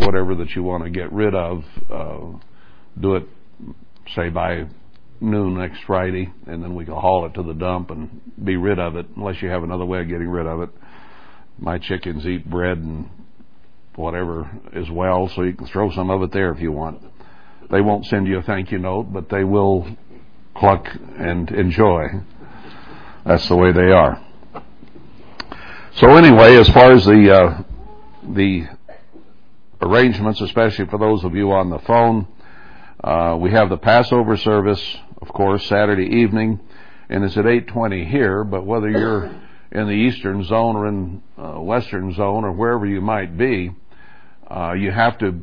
whatever that you want to get rid of, uh, do it, say by noon next Friday, and then we can haul it to the dump and be rid of it, unless you have another way of getting rid of it. My chickens eat bread and whatever as well, so you can throw some of it there if you want. They won't send you a thank you note, but they will cluck and enjoy. That's the way they are. So anyway, as far as the uh, the arrangements, especially for those of you on the phone, uh, we have the Passover service, of course, Saturday evening, and it's at 8:20 here. But whether you're in the eastern zone or in uh, western zone or wherever you might be, uh, you have to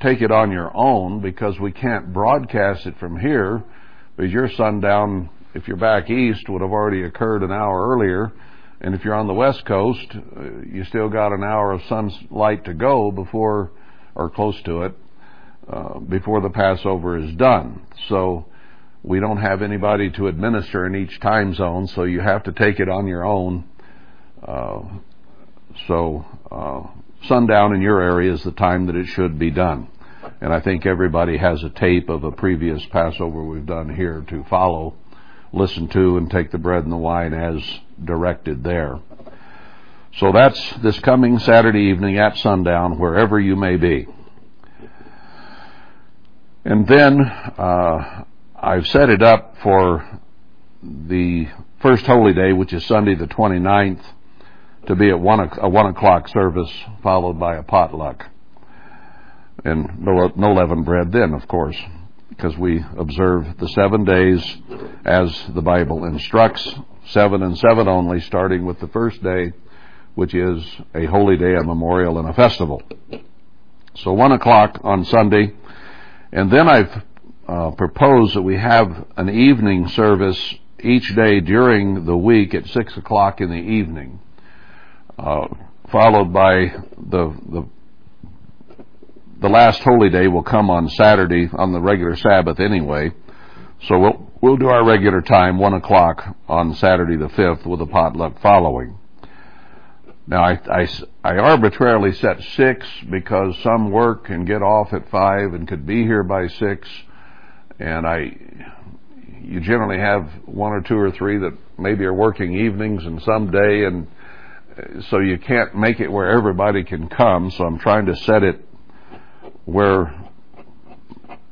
take it on your own because we can't broadcast it from here because your sundown, if you're back east, would have already occurred an hour earlier. And if you're on the west coast, uh, you still got an hour of sunlight to go before, or close to it, uh, before the Passover is done. So we don't have anybody to administer in each time zone, so you have to take it on your own. Uh, so uh, sundown in your area is the time that it should be done. And I think everybody has a tape of a previous Passover we've done here to follow, listen to, and take the bread and the wine as directed there. So that's this coming Saturday evening at sundown, wherever you may be. And then uh, I've set it up for the first holy day, which is Sunday the 29th, to be at one, a one o'clock service followed by a potluck. And no, no leavened bread then, of course, because we observe the seven days as the Bible instructs, seven and seven only, starting with the first day, which is a holy day, a memorial, and a festival. So one o'clock on Sunday, and then I've uh, proposed that we have an evening service each day during the week at six o'clock in the evening uh, followed by the the the last holy day will come on Saturday on the regular Sabbath anyway. So we'll we'll do our regular time, one o'clock on Saturday the fifth, with a potluck following. Now I, I, I arbitrarily set six because some work and get off at five and could be here by six, and I you generally have one or two or three that maybe are working evenings and some day and uh, so you can't make it where everybody can come. So I'm trying to set it where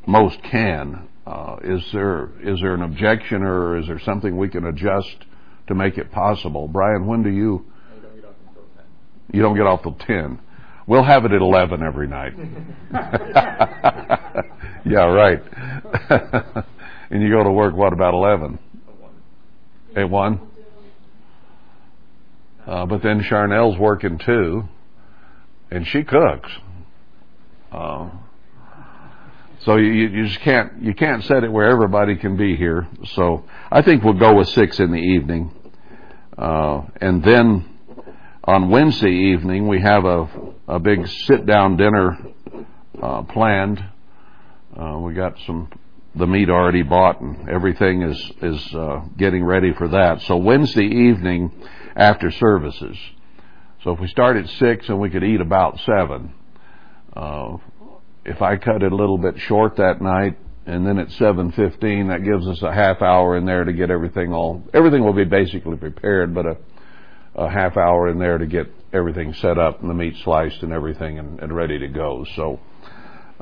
most can. Uh, is there is there an objection or is there something we can adjust to make it possible? Brian, when do you? You don't get off till ten. We'll have it at eleven every night. yeah, right. and you go to work what about eleven? At one. Uh, but then Charnel's working too, and she cooks. Uh, so you, you just can't you can't set it where everybody can be here. So I think we'll go with six in the evening, uh, and then on Wednesday evening we have a a big sit down dinner uh, planned. Uh, we got some the meat already bought and everything is is uh, getting ready for that. So Wednesday evening after services. So if we start at six and we could eat about seven, uh, if I cut it a little bit short that night, and then at 7:15, that gives us a half hour in there to get everything all. Everything will be basically prepared, but a, a half hour in there to get everything set up and the meat sliced and everything and, and ready to go. So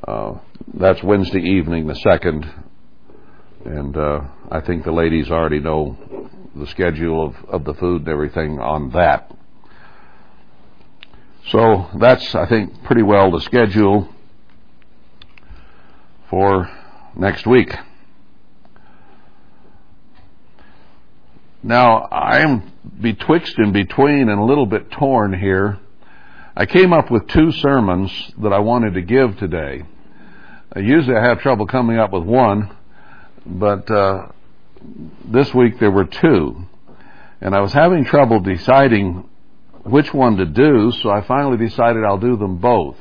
uh, that's Wednesday evening, the second, and uh, I think the ladies already know the schedule of, of the food and everything on that. So that's, I think, pretty well the schedule for next week. Now, I am betwixt and between and a little bit torn here. I came up with two sermons that I wanted to give today. Usually I have trouble coming up with one, but uh, this week there were two. And I was having trouble deciding which one to do, so I finally decided I'll do them both.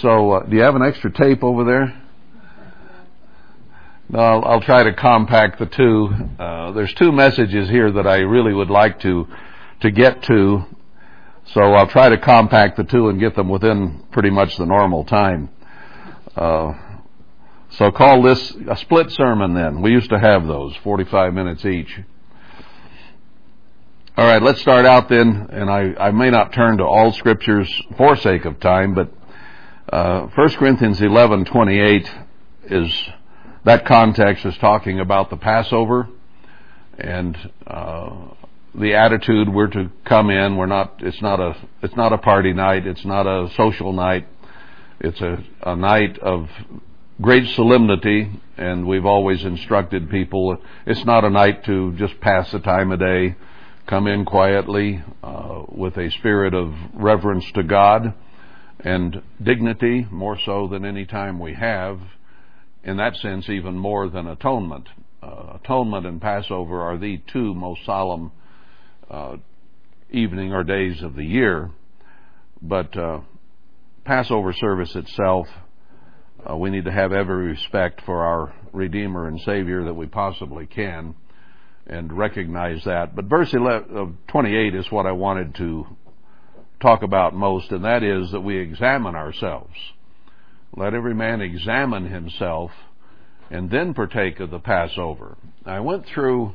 So, uh, do you have an extra tape over there? No, I'll, I'll try to compact the two. Uh, there's two messages here that I really would like to to get to. So I'll try to compact the two and get them within pretty much the normal time. Uh, so call this a split sermon then. We used to have those, 45 minutes each. All right, let's start out then, and I, I may not turn to all scriptures for sake of time, but uh, 1 Corinthians 11:28 is that context is talking about the Passover and uh, the attitude we're to come in. We're not. It's not a. It's not a party night. It's not a social night. It's a, a night of great solemnity, and we've always instructed people. It's not a night to just pass the time of day. Come in quietly uh, with a spirit of reverence to God and dignity, more so than any time we have. In that sense, even more than atonement. Uh, atonement and Passover are the two most solemn uh, evening or days of the year. But uh, Passover service itself, uh, we need to have every respect for our Redeemer and Savior that we possibly can and recognize that. But verse 11, 28 is what I wanted to talk about most, and that is that we examine ourselves. Let every man examine himself and then partake of the Passover. I went through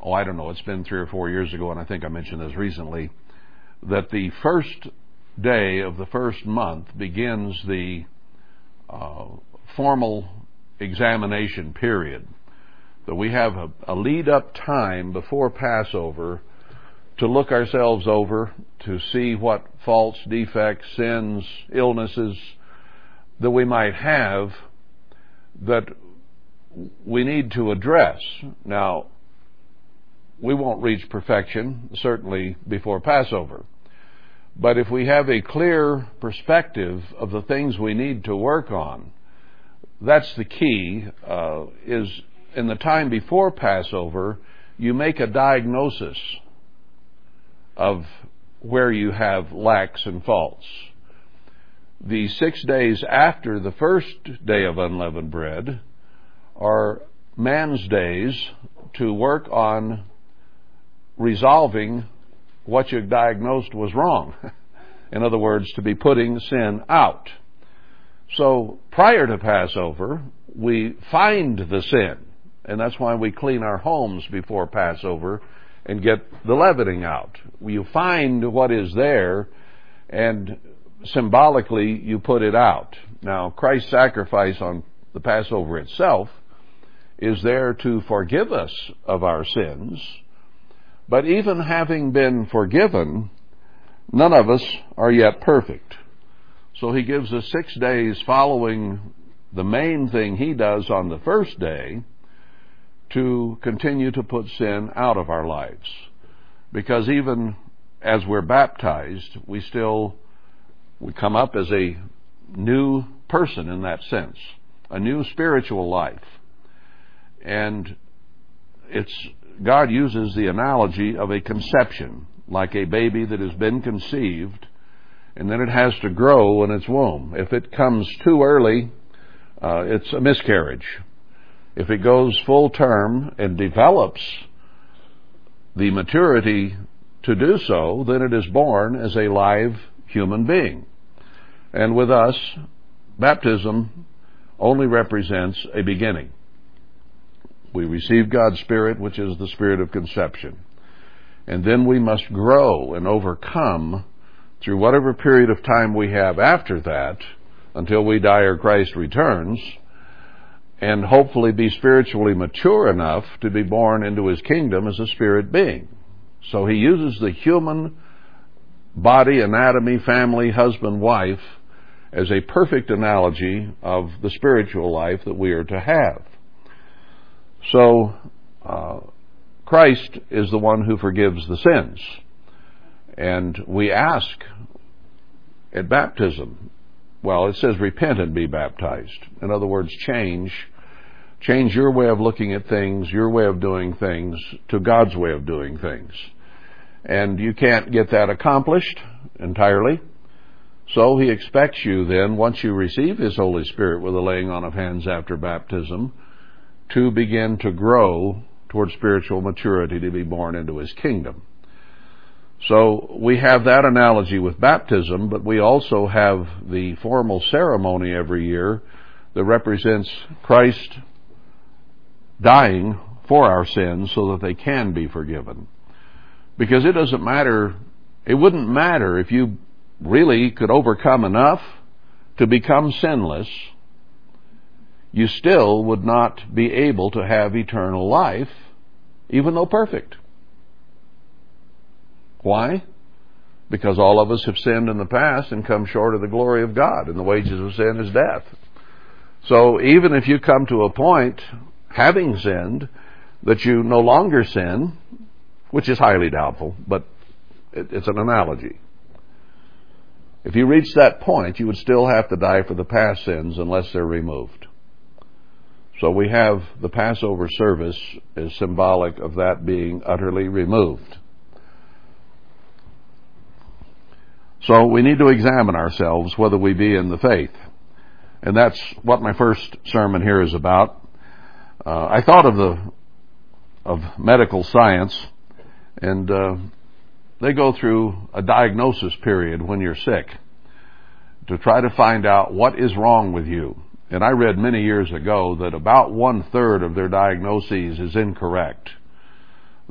oh, I don't know, it's been three or four years ago, and I think I mentioned this recently, that the first day of the first month begins the uh, formal examination period. That we have a, a lead up time before Passover to look ourselves over, to see what faults, defects, sins, illnesses that we might have that we need to address. Now, we won't reach perfection, certainly before Passover. But if we have a clear perspective of the things we need to work on, that's the key, uh, is in the time before Passover, you make a diagnosis of where you have lacks and faults. The six days after the first day of unleavened bread are man's days to work on resolving what you diagnosed was wrong. In other words, to be putting sin out. So prior to Passover, we find the sin, and that's why we clean our homes before Passover and get the leavening out. You find what is there, and symbolically you put it out. Now, Christ's sacrifice on the Passover itself is there to forgive us of our sins but even having been forgiven, none of us are yet perfect. So he gives us six days following the main thing he does on the first day to continue to put sin out of our lives. Because even as we're baptized, we still we come up as a new person in that sense, a new spiritual life. And it's God uses the analogy of a conception, like a baby that has been conceived, and then it has to grow in its womb. If it comes too early, uh, it's a miscarriage. If it goes full term and develops the maturity to do so, then it is born as a live human being. And with us, baptism only represents a beginning. We receive God's Spirit, which is the Spirit of conception. And then we must grow and overcome through whatever period of time we have after that until we die or Christ returns and hopefully be spiritually mature enough to be born into his kingdom as a spirit being. So he uses the human body, anatomy, family, husband, wife as a perfect analogy of the spiritual life that we are to have. So, uh, Christ is the one who forgives the sins. And we ask at baptism, well, it says repent and be baptized. In other words, change. Change your way of looking at things, your way of doing things, to God's way of doing things. And you can't get that accomplished entirely. So he expects you then, once you receive his Holy Spirit with the laying on of hands after baptism, to begin to grow toward spiritual maturity to be born into his kingdom. So we have that analogy with baptism, but we also have the formal ceremony every year that represents Christ dying for our sins so that they can be forgiven. Because it doesn't matter, it wouldn't matter if you really could overcome enough to become sinless, you still would not be able to have eternal life, even though perfect. Why? Because all of us have sinned in the past and come short of the glory of God, and the wages of sin is death. So even if you come to a point, having sinned, that you no longer sin, which is highly doubtful, but it's an analogy. If you reach that point, you would still have to die for the past sins unless they're removed. So we have the Passover service is symbolic of that being utterly removed. So we need to examine ourselves whether we be in the faith. And that's what my first sermon here is about. Uh, I thought of the of medical science, and uh, they go through a diagnosis period when you're sick to try to find out what is wrong with you. And I read many years ago that about one third of their diagnoses is incorrect.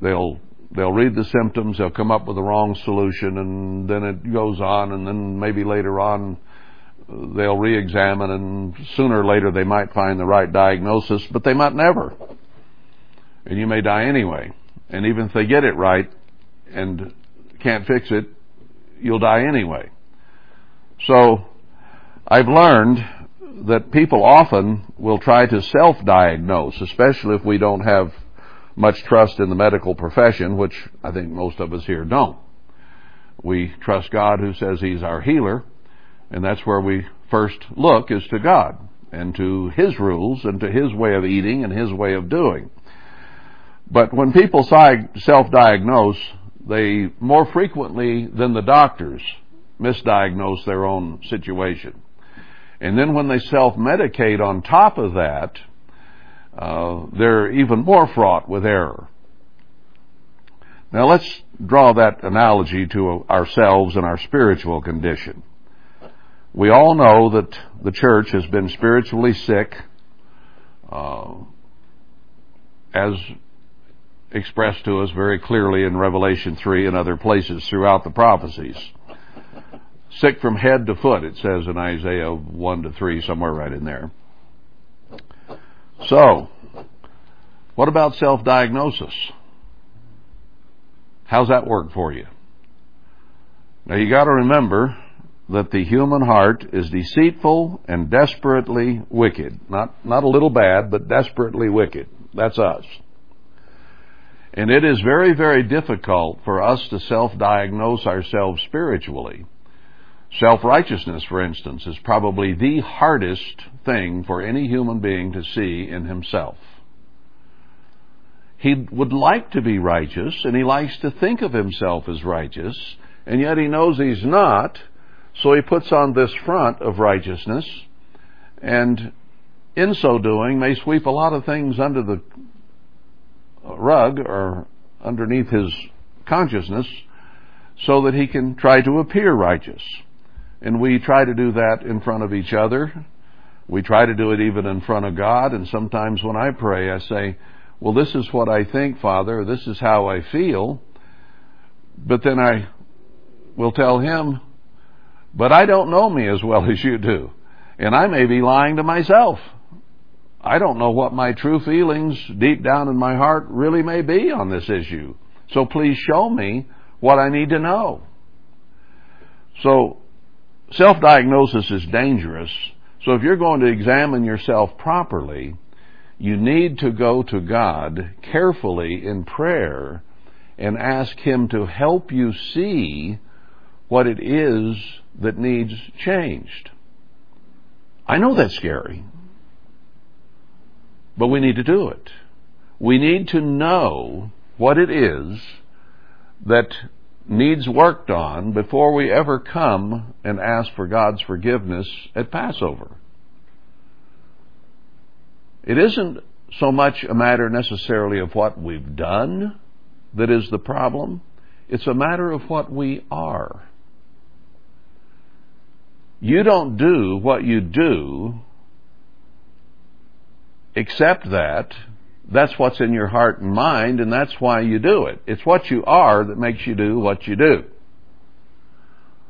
They'll they'll read the symptoms, they'll come up with the wrong solution, and then it goes on, and then maybe later on they'll re-examine, and sooner or later they might find the right diagnosis, but they might never. And you may die anyway. And even if they get it right and can't fix it, you'll die anyway. So I've learned that people often will try to self-diagnose, especially if we don't have much trust in the medical profession, which I think most of us here don't. We trust God who says He's our healer, and that's where we first look is to God and to His rules and to His way of eating and His way of doing. But when people self-diagnose, they more frequently than the doctors misdiagnose their own situation. And then when they self-medicate on top of that, uh, they're even more fraught with error. Now let's draw that analogy to ourselves and our spiritual condition. We all know that the church has been spiritually sick, uh, as expressed to us very clearly in Revelation 3 and other places throughout the prophecies. Sick from head to foot, it says in Isaiah 1 to 3, somewhere right in there. So, what about self-diagnosis? How's that work for you? Now you gotta remember that the human heart is deceitful and desperately wicked. Not, not a little bad, but desperately wicked. That's us. And it is very, very difficult for us to self-diagnose ourselves spiritually. Self-righteousness, for instance, is probably the hardest thing for any human being to see in himself. He would like to be righteous, and he likes to think of himself as righteous, and yet he knows he's not, so he puts on this front of righteousness, and in so doing may sweep a lot of things under the rug or underneath his consciousness so that he can try to appear righteous. And we try to do that in front of each other. We try to do it even in front of God. And sometimes when I pray, I say, well, this is what I think, Father. This is how I feel. But then I will tell him, but I don't know me as well as you do. And I may be lying to myself. I don't know what my true feelings deep down in my heart really may be on this issue. So please show me what I need to know. So self-diagnosis is dangerous. So if you're going to examine yourself properly, you need to go to God carefully in prayer and ask Him to help you see what it is that needs changed. I know that's scary, but we need to do it. We need to know what it is that needs worked on before we ever come and ask for God's forgiveness at Passover. It isn't so much a matter necessarily of what we've done that is the problem. It's a matter of what we are. You don't do what you do except that that's what's in your heart and mind, and that's why you do it. It's what you are that makes you do what you do.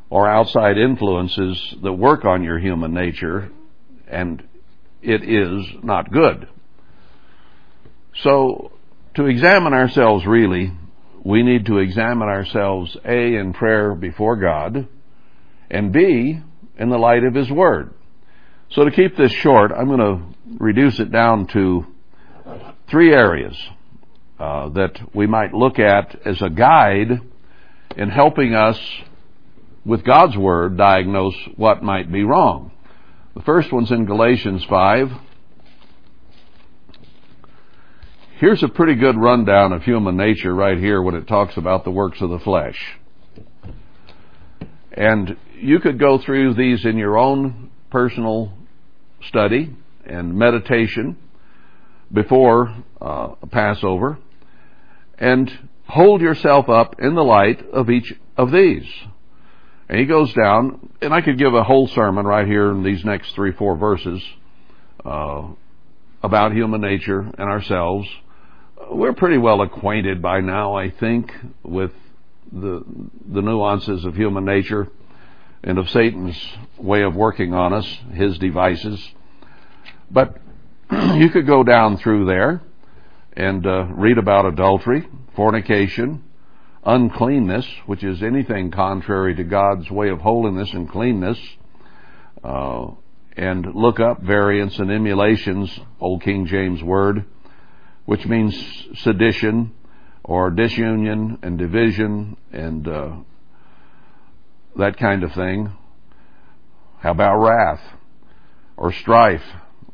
Or outside influences that work on your human nature, and it is not good. So, to examine ourselves really, we need to examine ourselves A, in prayer before God, and B, in the light of His Word. So to keep this short, I'm going to reduce it down to three areas uh, that we might look at as a guide in helping us with God's Word diagnose what might be wrong. The first one's in Galatians 5. Here's a pretty good rundown of human nature right here when it talks about the works of the flesh. And you could go through these in your own personal study and meditation before uh, Passover and hold yourself up in the light of each of these. And he goes down, and I could give a whole sermon right here in these next three, four verses uh, about human nature and ourselves. We're pretty well acquainted by now, I think, with the the nuances of human nature and of Satan's way of working on us, his devices. But you could go down through there and uh, read about adultery, fornication, uncleanness, which is anything contrary to God's way of holiness and cleanness, uh, and look up variance and emulations, Old King James word, which means sedition or disunion and division and uh, that kind of thing. How about wrath or strife?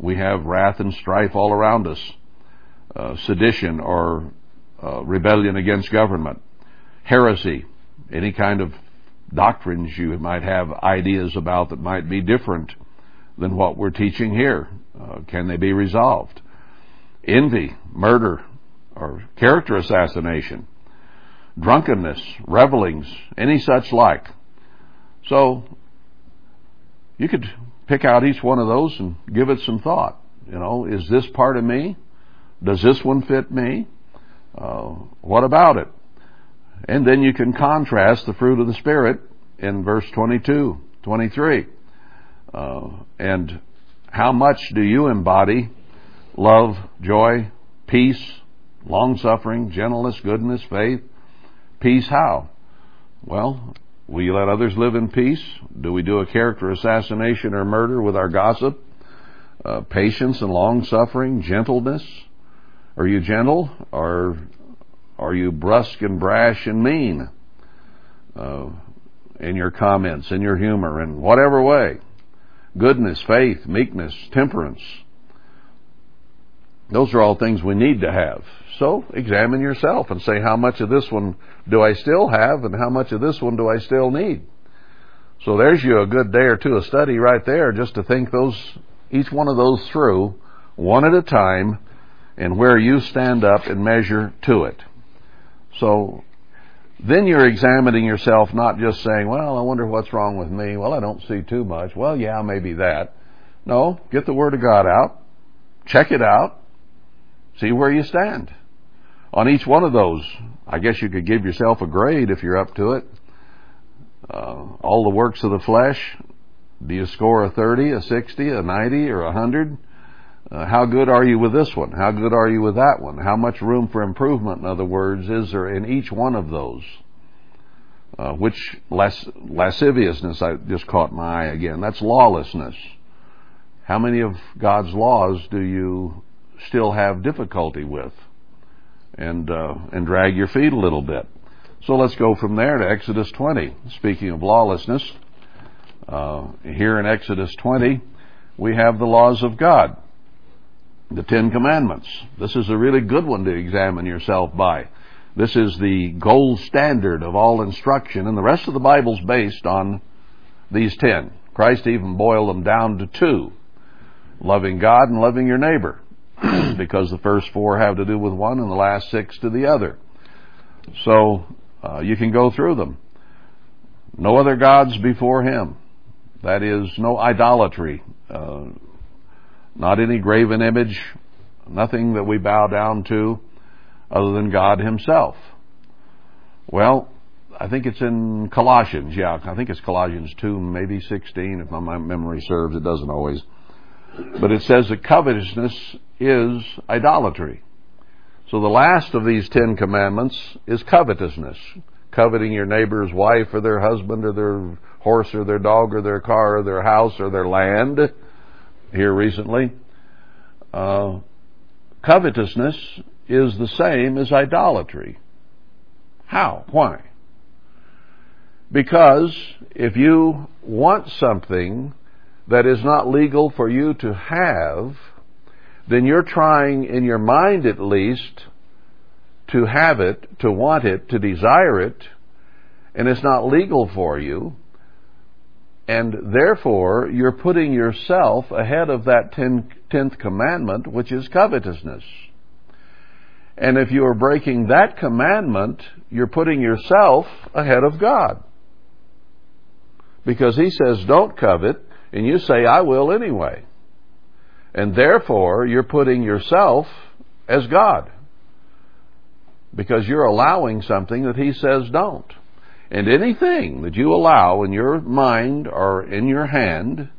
We have wrath and strife all around us. Uh, sedition or uh, rebellion against government. Heresy, any kind of doctrines you might have ideas about that might be different than what we're teaching here. Uh, can they be resolved? Envy, murder, or character assassination, drunkenness, revelings, any such like. So you could pick out each one of those and give it some thought. You know, is this part of me? Does this one fit me? Uh, what about it? And then you can contrast the fruit of the Spirit in verse 22, 23. Uh, and how much do you embody love, joy, peace, long suffering, gentleness, goodness, faith? Peace how? Well, Will you let others live in peace? Do we do a character assassination or murder with our gossip? Uh, patience and long suffering, gentleness? Are you gentle or are you brusque and brash and mean uh, in your comments, in your humor, in whatever way? Goodness, faith, meekness, temperance. Those are all things we need to have. So examine yourself and say, how much of this one do I still have and how much of this one do I still need? So there's you a good day or two of study right there just to think those, each one of those through one at a time and where you stand up and measure to it. So then you're examining yourself, not just saying, well, I wonder what's wrong with me. Well, I don't see too much. Well, yeah, maybe that. No, get the Word of God out, check it out, See where you stand. On each one of those, I guess you could give yourself a grade if you're up to it. Uh, all the works of the flesh, do you score a 30, a 60, a 90, or a 100? Uh, how good are you with this one? How good are you with that one? How much room for improvement, in other words, is there in each one of those? Uh, which las- lasciviousness I just caught my eye again. That's lawlessness. How many of God's laws do you still have difficulty with and uh, and drag your feet a little bit. So let's go from there to Exodus 20. Speaking of lawlessness, uh, here in Exodus 20, we have the laws of God, the Ten Commandments. This is a really good one to examine yourself by. This is the gold standard of all instruction, and the rest of the Bible's based on these ten. Christ even boiled them down to two loving God and loving your neighbor. because the first four have to do with one and the last six to the other. So Uh, you can go through them. No other gods before him. That is, no idolatry. Uh, not any graven image. Nothing that we bow down to other than God himself. Well, I think it's in Colossians. Yeah, I think it's Colossians 2, maybe 16, if my memory serves. It doesn't always. But it says that covetousness is idolatry. So the last of these Ten Commandments is covetousness. Coveting your neighbor's wife or their husband or their horse or their dog or their car or their house or their land here recently. Uh, covetousness is the same as idolatry. How? Why? Because if you want something that is not legal for you to have, then you're trying, in your mind at least, to have it, to want it, to desire it, and it's not legal for you, and therefore you're putting yourself ahead of that tenth commandment, which is covetousness. And if you are breaking that commandment, you're putting yourself ahead of God. Because He says, don't covet, and you say, I will anyway. And therefore, you're putting yourself as God. Because you're allowing something that He says don't. And anything that you allow in your mind or in your hand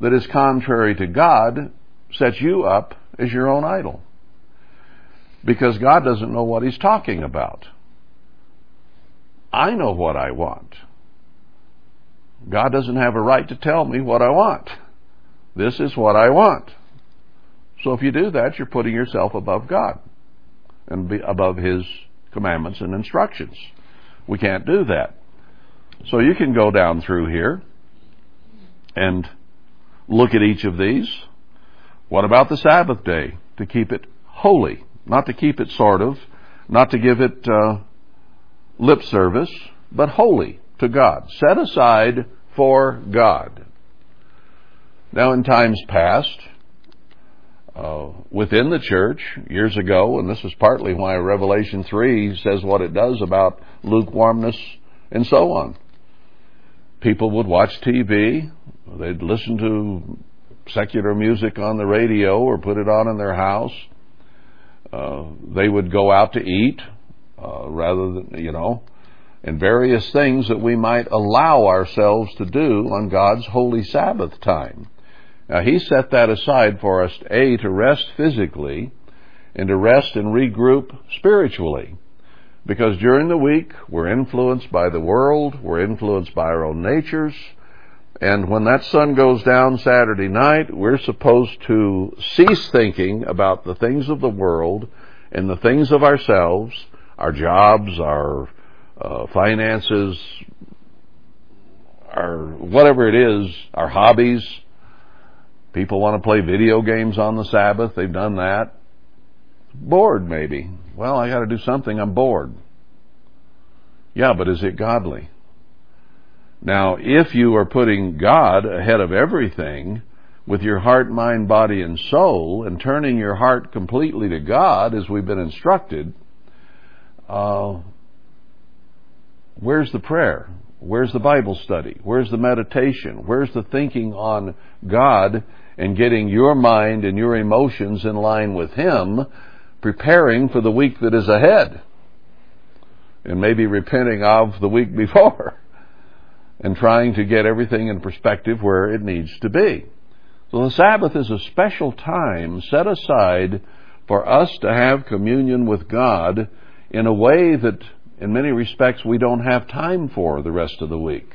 that is contrary to God sets you up as your own idol. Because God doesn't know what He's talking about. I know what I want. God doesn't have a right to tell me what I want. This is what I want. So if you do that, you're putting yourself above God and above His commandments and instructions. We can't do that. So you can go down through here and look at each of these. What about the Sabbath day? To keep it holy. Not to keep it sort of, not to give it uh, lip service, but holy to God, set aside for God. Now, in times past, uh, within the church years ago, and this is partly why Revelation 3 says what it does about lukewarmness and so on. People would watch TV, they'd listen to secular music on the radio or put it on in their house. Uh, they would go out to eat uh, rather than, you know, and various things that we might allow ourselves to do on God's holy Sabbath time. Now, He set that aside for us, A, to rest physically, and to rest and regroup spiritually. Because during the week, we're influenced by the world, we're influenced by our own natures, and when that sun goes down Saturday night, we're supposed to cease thinking about the things of the world and the things of ourselves, our jobs, our uh, finances, our whatever it is, our hobbies. People want to play video games on the Sabbath. They've done that. Bored, maybe. Well, I got to do something. I'm bored. Yeah, but is it godly? Now, if you are putting God ahead of everything with your heart, mind, body, and soul, and turning your heart completely to God, as we've been instructed, uh, Where's the prayer? Where's the Bible study? Where's the meditation? Where's the thinking on God and getting your mind and your emotions in line with Him, preparing for the week that is ahead? And maybe repenting of the week before and trying to get everything in perspective where it needs to be. So the Sabbath is a special time set aside for us to have communion with God in a way that in many respects, we don't have time for the rest of the week.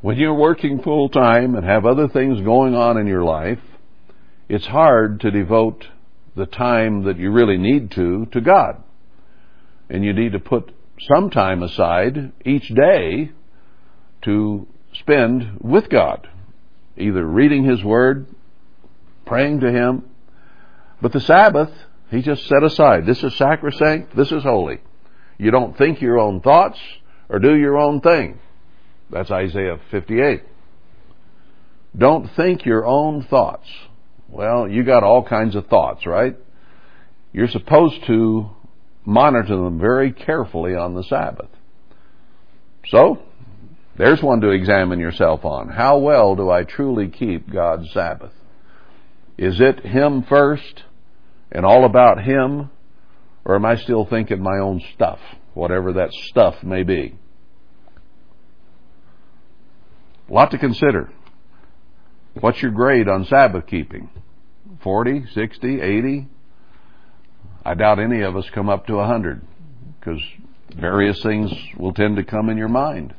When you're working full time and have other things going on in your life, it's hard to devote the time that you really need to to God. And you need to put some time aside each day to spend with God, either reading His Word, praying to Him. But the Sabbath, He just set aside. This is sacrosanct, this is holy. You don't think your own thoughts or do your own thing. That's Isaiah 58. Don't think your own thoughts. Well, you got all kinds of thoughts, right? You're supposed to monitor them very carefully on the Sabbath. So, there's one to examine yourself on. How well do I truly keep God's Sabbath? Is it Him first and all about Him, or am I still thinking my own stuff, whatever that stuff may be? A lot to consider. What's your grade on Sabbath keeping? 40, 60, 80? I doubt any of us come up to 100 because various things will tend to come in your mind.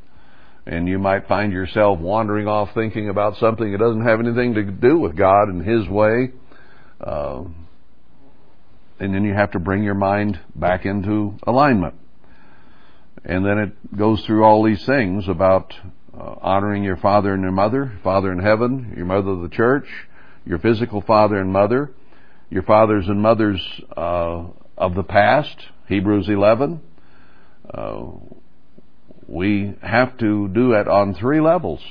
And you might find yourself wandering off thinking about something that doesn't have anything to do with God and His way. Uh, and then you have to bring your mind back into alignment. And then it goes through all these things about uh, honoring your father and your mother, father in heaven, your mother of the church, your physical father and mother, your fathers and mothers uh, of the past, Hebrews 11. Uh, we have to do it on three levels.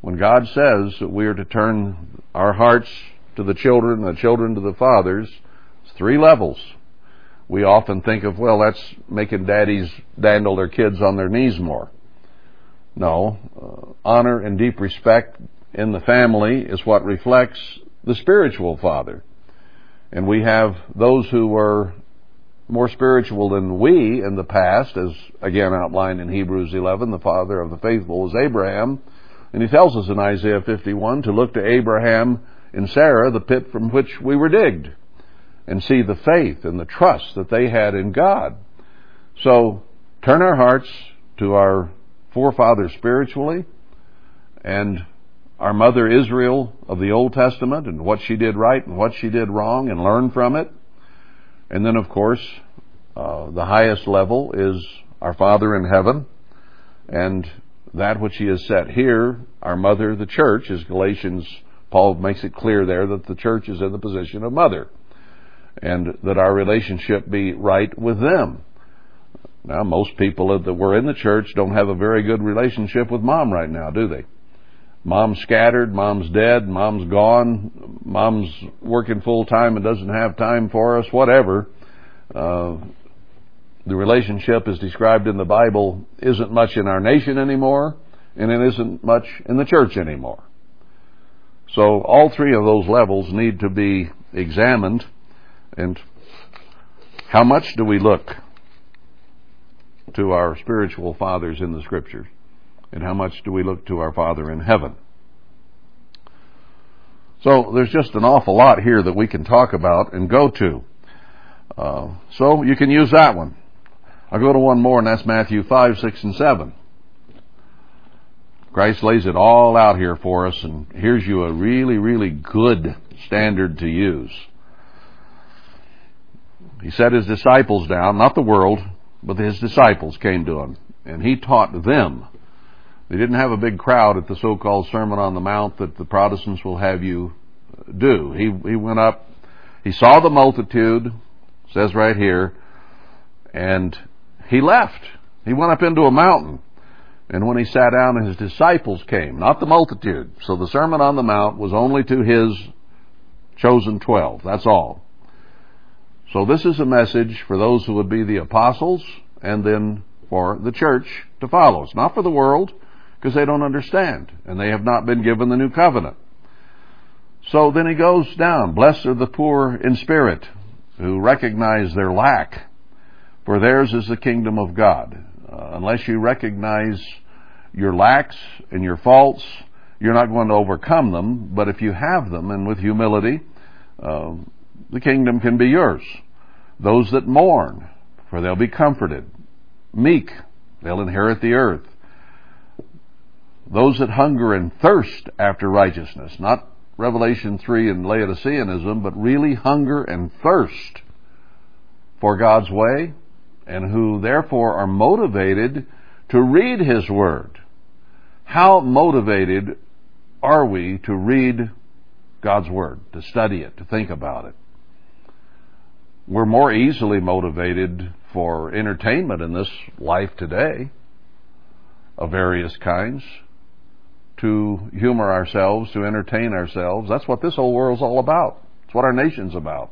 When God says that we are to turn our hearts to the children, the children to the fathers, three levels. We often think of, well, that's making daddies dandle their kids on their knees more. No, uh, honor and deep respect in the family is what reflects the spiritual father. And we have those who were more spiritual than we in the past, as again outlined in Hebrews 11, the father of the faithful was Abraham. And he tells us in Isaiah 51 to look to Abraham and Sarah, the pit from which we were digged, and see the faith and the trust that they had in God. So, turn our hearts to our forefathers spiritually and our mother Israel of the Old Testament and what she did right and what she did wrong and learn from it. And then, of course, uh, the highest level is our Father in heaven and that which he has set here, our mother, the church, is Galatians. Paul makes it clear there that the church is in the position of mother and that our relationship be right with them. Now, most people that were in the church don't have a very good relationship with mom right now, do they? Mom's scattered, mom's dead, mom's gone, mom's working full time and doesn't have time for us, whatever. Uh, the relationship as described in the Bible isn't much in our nation anymore, and it isn't much in the church anymore. So all three of those levels need to be examined. And how much do we look to our spiritual fathers in the scriptures? And how much do we look to our Father in heaven? So there's just an awful lot here that we can talk about and go to. Uh, so you can use that one. I'll go to one more, and that's Matthew 5, 6, and 7. Christ lays it all out here for us, and here's you a really, really good standard to use. He set his disciples down, not the world, but his disciples came to him, and he taught them. They didn't have a big crowd at the so-called Sermon on the Mount that the Protestants will have you uh, do. He, he went up, he saw the multitude, says right here, and he left. He went up into a mountain. And when he sat down, his disciples came, not the multitude. So the Sermon on the Mount was only to his chosen twelve. That's all. So this is a message for those who would be the apostles and then for the church to follow. It's not for the world because they don't understand and they have not been given the new covenant. So then he goes down. Blessed are the poor in spirit who recognize their lack, for theirs is the kingdom of God. Uh, unless you recognize your lacks and your faults, you're not going to overcome them. But if you have them and with humility, uh, the kingdom can be yours. Those that mourn, for they'll be comforted. Meek, they'll inherit the earth. Those that hunger and thirst after righteousness, not Revelation 3 and Laodiceanism, but really hunger and thirst for God's way, and who therefore are motivated to read His Word. How motivated are we to read God's Word, to study it, to think about it? We're more easily motivated for entertainment in this life today of various kinds, to humor ourselves, to entertain ourselves. That's what this whole world's all about. It's what our nation's about.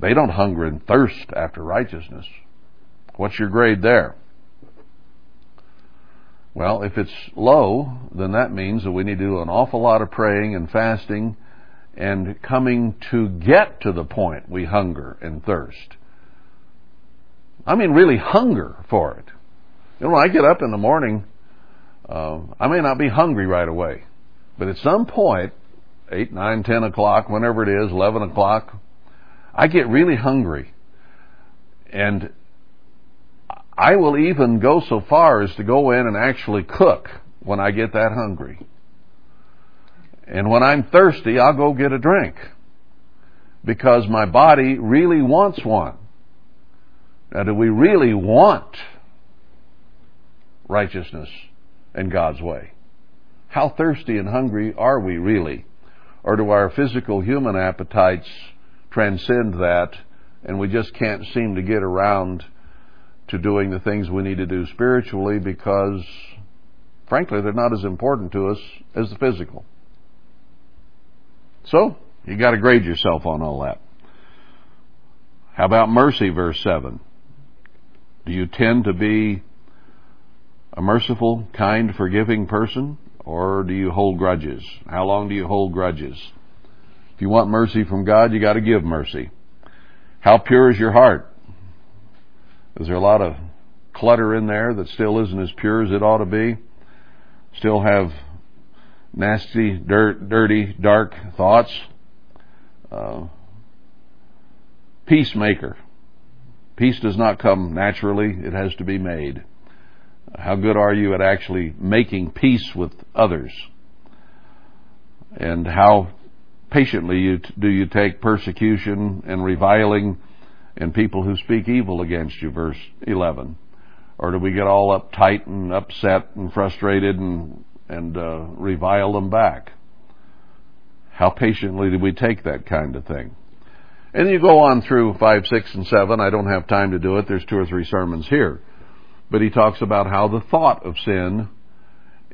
They don't hunger and thirst after righteousness. What's your grade there? Well, if it's low, then that means that we need to do an awful lot of praying and fasting and coming to get to the point we hunger and thirst. I mean, really hunger for it. You know, when I get up in the morning, uh, I may not be hungry right away, but at some point, 8, 9, 10 o'clock, whenever it is, 11 o'clock, I get really hungry. And I will even go so far as to go in and actually cook when I get that hungry. And when I'm thirsty, I'll go get a drink because my body really wants one. Now, do we really want righteousness and God's way? How thirsty and hungry are we really? Or do our physical human appetites transcend that and we just can't seem to get around to doing the things we need to do spiritually because, frankly, they're not as important to us as the physical? So, you got to grade yourself on all that. How about mercy, verse 7? Do you tend to be a merciful, kind, forgiving person, or do you hold grudges? How long do you hold grudges? If you want mercy from God, you got to give mercy. How pure is your heart? Is there a lot of clutter in there that still isn't as pure as it ought to be? Still have nasty, dirt, dirty, dark thoughts. Uh, peacemaker. Peace does not come naturally, it has to be made. How good are you at actually making peace with others? And how patiently you t- do you take persecution and reviling and people who speak evil against you, verse 11? Or do we get all uptight and upset and frustrated and and uh, revile them back. How patiently do we take that kind of thing? And you go on through 5, 6, and 7. I don't have time to do it. There's two or three sermons here. But he talks about how the thought of sin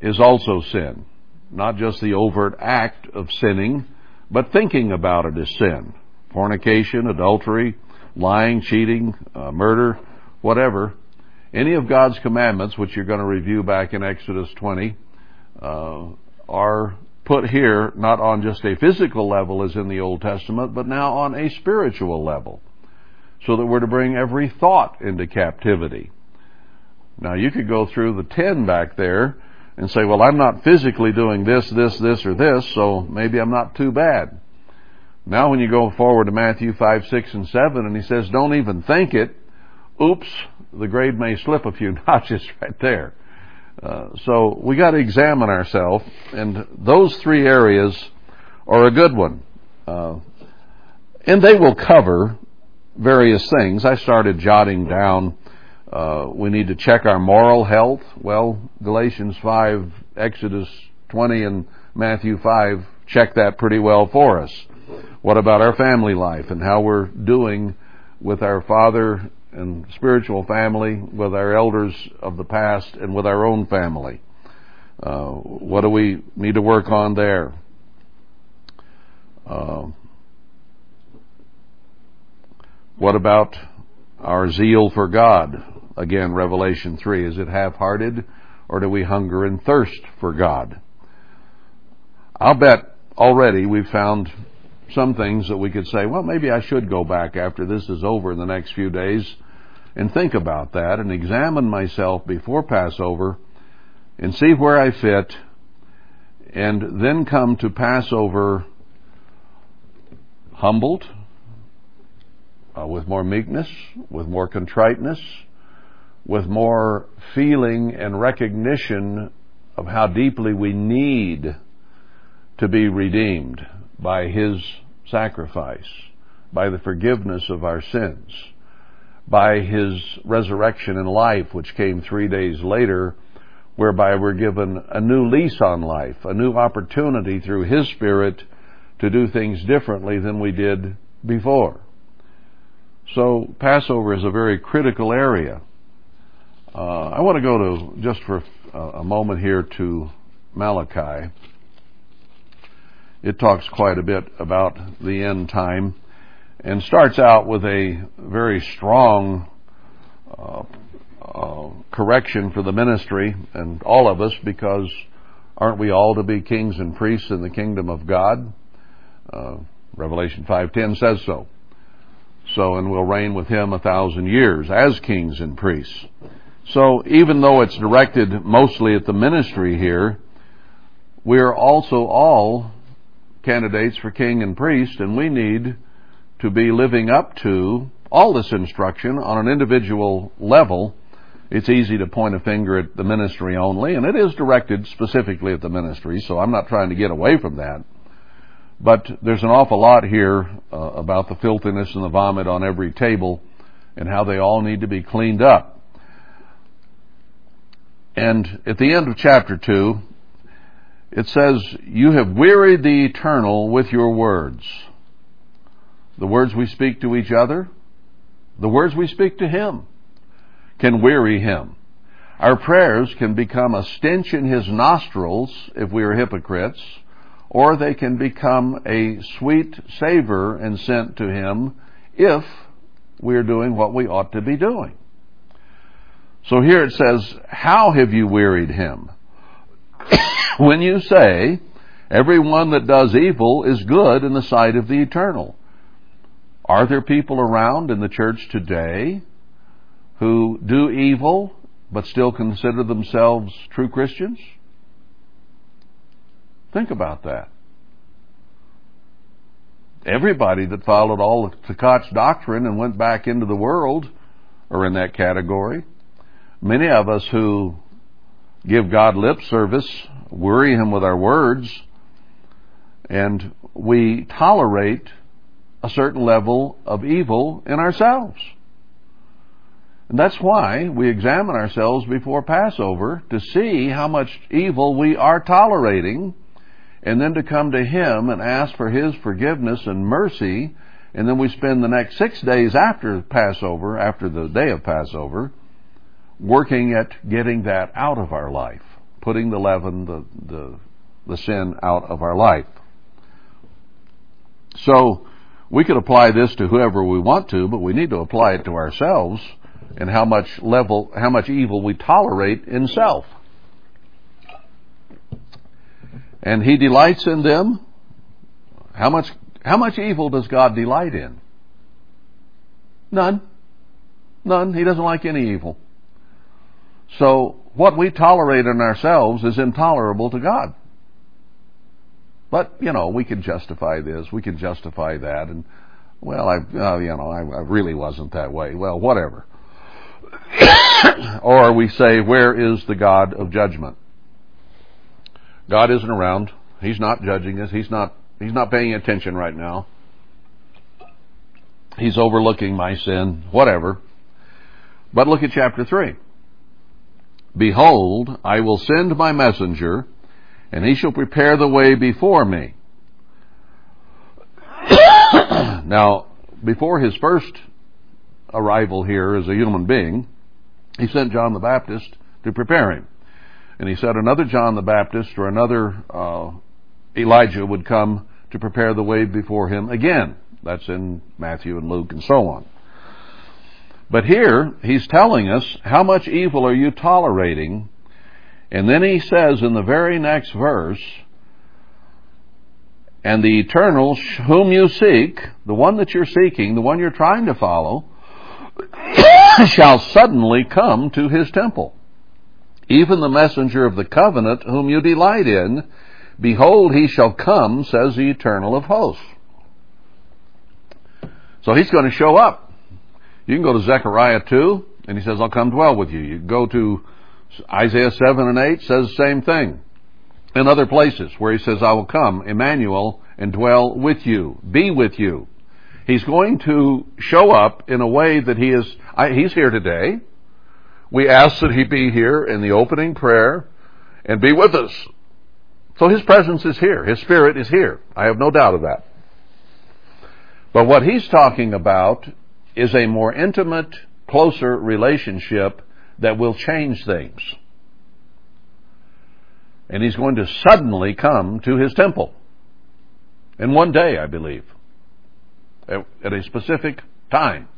is also sin. Not just the overt act of sinning, but thinking about it is sin. Fornication, adultery, lying, cheating, uh, murder, whatever. Any of God's commandments, which you're going to review back in Exodus 20, uh, are put here not on just a physical level as in the Old Testament, but now on a spiritual level. So that we're to bring every thought into captivity. Now you could go through the ten back there and say, well, I'm not physically doing this, this, this, or this, so maybe I'm not too bad. Now when you go forward to Matthew 5, 6, and 7, and he says, don't even think it, oops, the grade may slip a few notches right there. Uh, so we got to examine ourselves, and those three areas are a good one. Uh, and they will cover various things. I started jotting down. Uh, we need to check our moral health. Well, Galatians 5, Exodus 20, and Matthew 5 check that pretty well for us. What about our family life and how we're doing with our father and spiritual family, with our elders of the past, and with our own family. Uh, what do we need to work on there? Uh, what about our zeal for God? Again, Revelation 3. Is it half hearted, or do we hunger and thirst for God? I'll bet already we've found some things that we could say, well, maybe I should go back after this is over in the next few days and think about that and examine myself before Passover and see where I fit and then come to Passover humbled, uh, with more meekness, with more contriteness, with more feeling and recognition of how deeply we need to be redeemed by His sacrifice, by the forgiveness of our sins by his resurrection and life, which came three days later, whereby we're given a new lease on life, a new opportunity through his Spirit to do things differently than we did before. So Passover is a very critical area. Uh, I want to go to just for a moment here to Malachi. It talks quite a bit about the end time and starts out with a very strong uh, uh, correction for the ministry and all of us because aren't we all to be kings and priests in the kingdom of God? Uh, Revelation 5:10 says so. So, and we'll reign with him a thousand years as kings and priests. So, even though it's directed mostly at the ministry here, we are also all candidates for king and priest, and we need to be living up to all this instruction on an individual level. It's easy to point a finger at the ministry only, and it is directed specifically at the ministry, so I'm not trying to get away from that. But there's an awful lot here uh, about the filthiness and the vomit on every table and how they all need to be cleaned up. And at the end of chapter 2, it says, You have wearied the eternal with your words. The words we speak to each other, the words we speak to Him, can weary Him. Our prayers can become a stench in His nostrils if we are hypocrites, or they can become a sweet savor and scent to Him if we are doing what we ought to be doing. So here it says, How have you wearied Him? when you say, Everyone that does evil is good in the sight of the eternal. Are there people around in the church today who do evil but still consider themselves true Christians? Think about that. Everybody that followed all the Tkach's doctrine and went back into the world are in that category. Many of us who give God lip service worry Him with our words, and we tolerate a certain level of evil in ourselves. And that's why we examine ourselves before Passover to see how much evil we are tolerating and then to come to Him and ask for His forgiveness and mercy. And then we spend the next six days after Passover, after the day of Passover, working at getting that out of our life, putting the leaven, the, the, the sin out of our life. So, we could apply this to whoever we want to, but we need to apply it to ourselves and how much level, how much evil we tolerate in self. And He delights in them. How much, how much evil does God delight in? None. None. He doesn't like any evil. So, what we tolerate in ourselves is intolerable to God. But, you know, we can justify this, we can justify that, and, well, I, uh, you know, I, I really wasn't that way. Well, whatever. or we say, where is the God of judgment? God isn't around. He's not judging us. He's not, he's not paying attention right now. He's overlooking my sin, whatever. But look at chapter 3. Behold, I will send my messenger, and he shall prepare the way before me. now, before his first arrival here as a human being, he sent John the Baptist to prepare him. And he said another John the Baptist or another uh, Elijah would come to prepare the way before him again. That's in Matthew and Luke and so on. But here, he's telling us how much evil are you tolerating? And then he says in the very next verse, and the eternal whom you seek, the one that you're seeking, the one you're trying to follow, shall suddenly come to his temple. Even the messenger of the covenant whom you delight in, behold, he shall come, says the eternal of hosts. So he's going to show up. You can go to Zechariah 2, and he says, I'll come dwell with you. You go to Isaiah 7 and 8, says the same thing. In other places where he says, I will come, Emmanuel, and dwell with you, be with you. He's going to show up in a way that he is, I, he's here today. We ask that he be here in the opening prayer and be with us. So his presence is here. His spirit is here. I have no doubt of that. But what he's talking about is a more intimate, closer relationship that will change things. And he's going to suddenly come to his temple. In one day, I believe. at a specific time.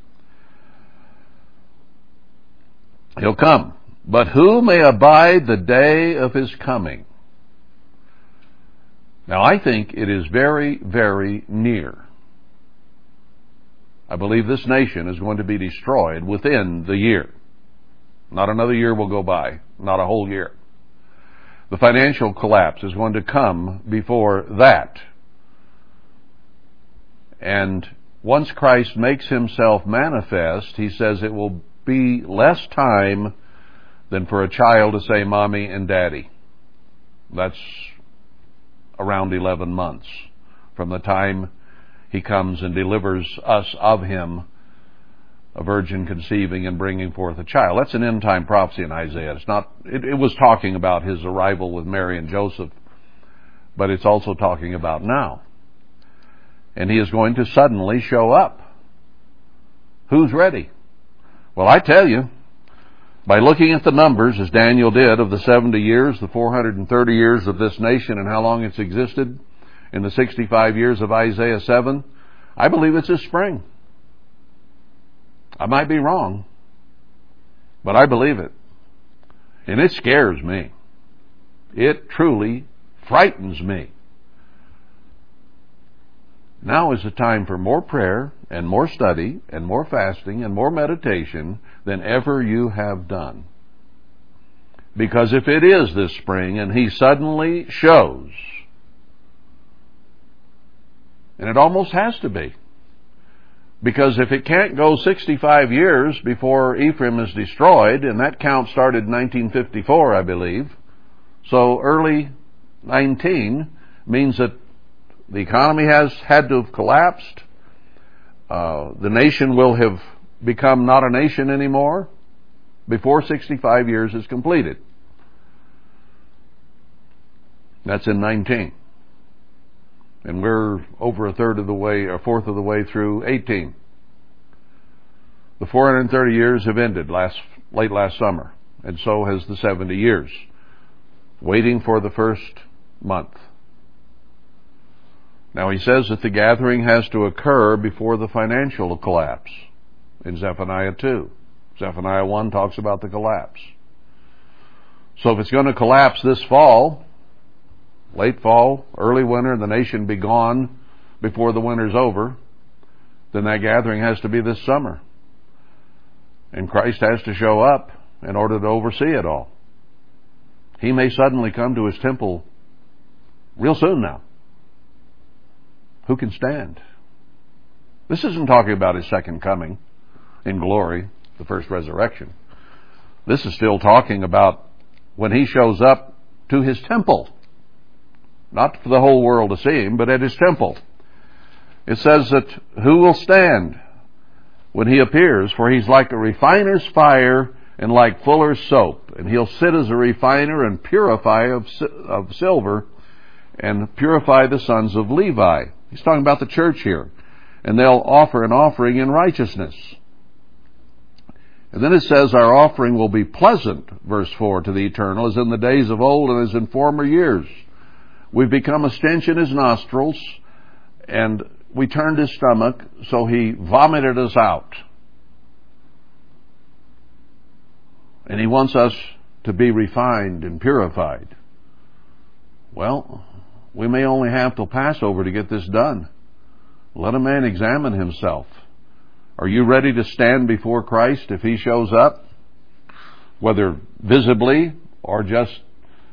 He'll come. But who may abide the day of his coming? Now I think it is very, very near. I believe this nation is going to be destroyed within the year. Not another year will go by. Not a whole year. The financial collapse is going to come before that. And once Christ makes himself manifest, he says it will be less time than for a child to say mommy and daddy. That's around 11 months from the time he comes and delivers us of him, a virgin conceiving and bringing forth a child. That's an end time prophecy in Isaiah. It's not, it, it was talking about his arrival with Mary and Joseph, but it's also talking about now. And he is going to suddenly show up. Who's ready? Well, I tell you, by looking at the numbers, as Daniel did, of the 70 years, the 430 years of this nation and how long it's existed, in the 65 years of Isaiah 7, I believe it's this spring. I might be wrong, but I believe it. And it scares me. It truly frightens me. Now is the time for more prayer and more study and more fasting and more meditation than ever you have done. Because if it is this spring and he suddenly shows, and it almost has to be, because if it can't go 65 years before Ephraim is destroyed, and that count started in 1954, I believe, so early 19 means that the economy has had to have collapsed. Uh, the nation will have become not a nation anymore before 65 years is completed. That's in 19. And we're over a third of the way, a fourth of the way through 18. The 430 years have ended last, late last summer, and so has the 70 years, waiting for the first month. Now he says that the gathering has to occur before the financial collapse in Zephaniah 2. Zephaniah 1 talks about the collapse. So if it's going to collapse this fall, late fall, early winter, the nation be gone before the winter's over, then that gathering has to be this summer. And Christ has to show up in order to oversee it all. He may suddenly come to his temple real soon now. Who can stand? This isn't talking about his second coming in glory, the first resurrection. This is still talking about when he shows up to his temple. Not for the whole world to see him, but at his temple. It says that who will stand when he appears? For he's like a refiner's fire and like fuller's soap. And he'll sit as a refiner and purify of, of silver and purify the sons of Levi. He's talking about the church here. And they'll offer an offering in righteousness. And then it says, Our offering will be pleasant, verse 4, to the eternal, as in the days of old and as in former years. We've become a stench in his nostrils, and we turned his stomach, so he vomited us out. And he wants us to be refined and purified. Well, we may only have till Passover to get this done. Let a man examine himself. Are you ready to stand before Christ if he shows up? Whether visibly or just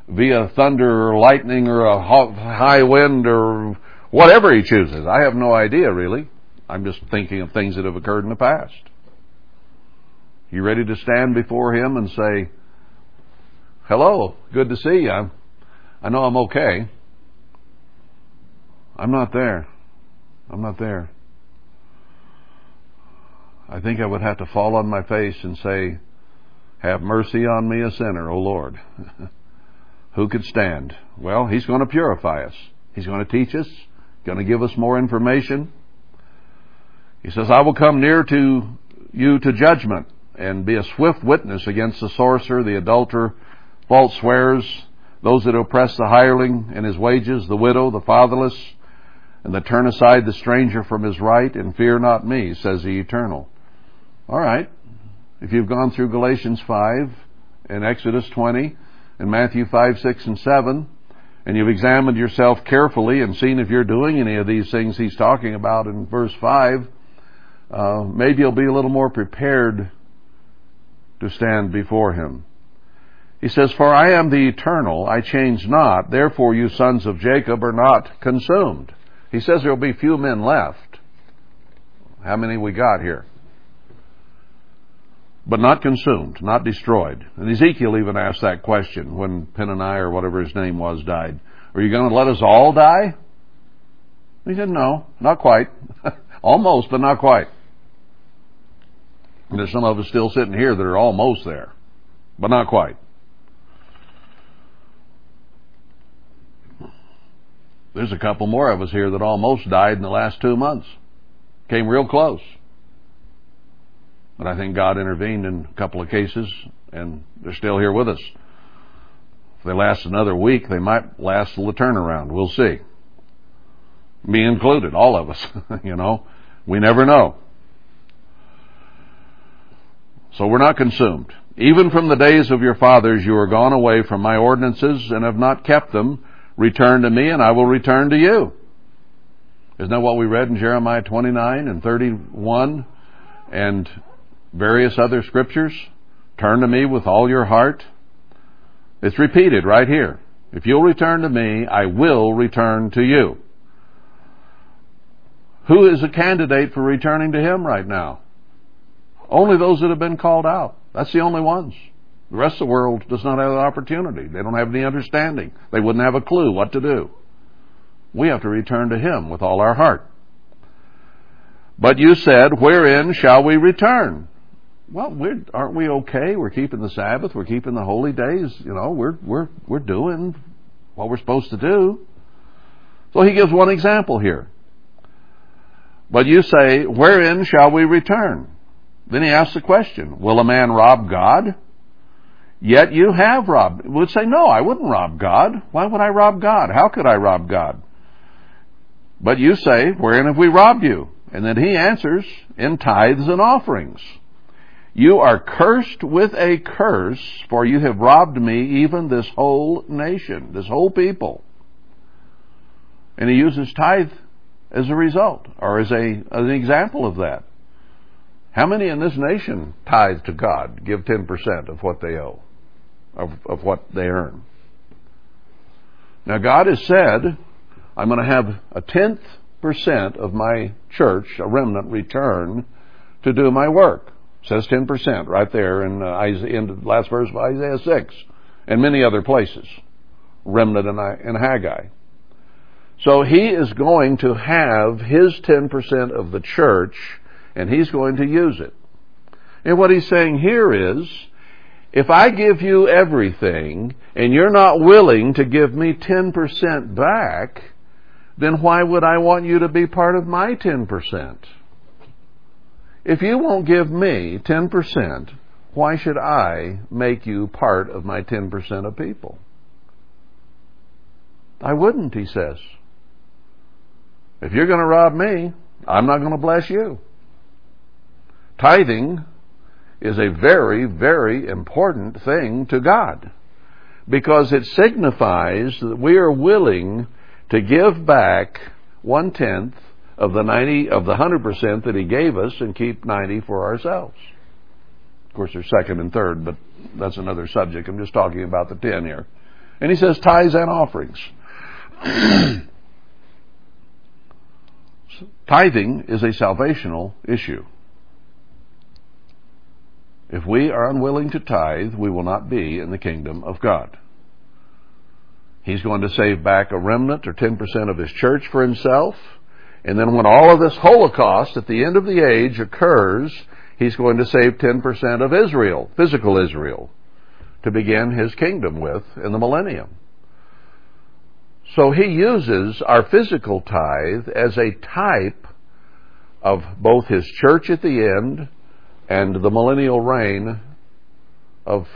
via thunder or lightning or a high wind or whatever he chooses. I have no idea really. I'm just thinking of things that have occurred in the past. You ready to stand before him and say, hello, good to see you. I know I'm okay. I'm not there. I'm not there. I think I would have to fall on my face and say, Have mercy on me, a sinner, O Lord. Who could stand? Well, He's going to purify us. He's going to teach us, going to give us more information. He says, I will come near to you to judgment and be a swift witness against the sorcerer, the adulterer, false swearers, those that oppress the hireling and his wages, the widow, the fatherless, and that turn aside the stranger from his right and fear not me, says the Eternal. All right. If you've gone through Galatians 5 and Exodus 20 and Matthew 5, 6, and 7, and you've examined yourself carefully and seen if you're doing any of these things he's talking about in verse 5, uh, maybe you'll be a little more prepared to stand before him. He says, For I am the eternal, I change not, therefore you sons of Jacob are not consumed. He says there will be few men left. How many we got here? But not consumed, not destroyed. And Ezekiel even asked that question when Penaniah or whatever his name was died. Are you going to let us all die? He said, no, not quite. almost, but not quite. And there's some of us still sitting here that are almost there, but not quite. There's a couple more of us here that almost died in the last two months. Came real close. But I think God intervened in a couple of cases, and they're still here with us. If they last another week, they might last the turnaround. We'll see. Me included, all of us. you know, we never know. So we're not consumed. Even from the days of your fathers you are gone away from my ordinances and have not kept them. Return to me and I will return to you. Isn't that what we read in Jeremiah 29 and 31 and various other scriptures? Turn to me with all your heart. It's repeated right here. If you'll return to me, I will return to you. Who is a candidate for returning to him right now? Only those that have been called out. That's the only ones. The rest of the world does not have the opportunity. They don't have any understanding. They wouldn't have a clue what to do. We have to return to Him with all our heart. But you said, wherein shall we return? Well, we're, aren't we okay? We're keeping the Sabbath. We're keeping the holy days. You know, we're, we're, we're doing what we're supposed to do. So he gives one example here. But you say, wherein shall we return? Then he asks the question, will a man rob God? Yet you have robbed. Would say, no, I wouldn't rob God. Why would I rob God? How could I rob God? But you say, wherein have we robbed you? And then he answers, in tithes and offerings. You are cursed with a curse, for you have robbed me, even this whole nation, this whole people. And he uses tithe as a result, or as a as an example of that. How many in this nation tithe to God, give 10% of what they owe, of, of what they earn? Now, God has said, I'm going to have a tenth percent of my church, a remnant, return to do my work. Says 10% right there in, uh, Isaiah, in the last verse of Isaiah 6 and many other places. Remnant and, and Haggai. So he is going to have his 10% of the church and he's going to use it. And what he's saying here is, if I give you everything and you're not willing to give me 10% back, then why would I want you to be part of my 10%? If you won't give me 10%, why should I make you part of my 10% of people? I wouldn't, he says. If you're going to rob me, I'm not going to bless you. Tithing is a very, very important thing to God because it signifies that we are willing to give back one tenth of the ninety of the hundred percent that He gave us and keep ninety for ourselves. Of course, there's second and third, but that's another subject. I'm just talking about the ten here. And He says tithes and offerings. Tithing is a salvational issue. If we are unwilling to tithe, we will not be in the kingdom of God. He's going to save back a remnant or 10% of his church for himself. And then when all of this Holocaust at the end of the age occurs, he's going to save 10% of Israel, physical Israel, to begin his kingdom with in the millennium. So he uses our physical tithe as a type of both his church at the end and the millennial reign of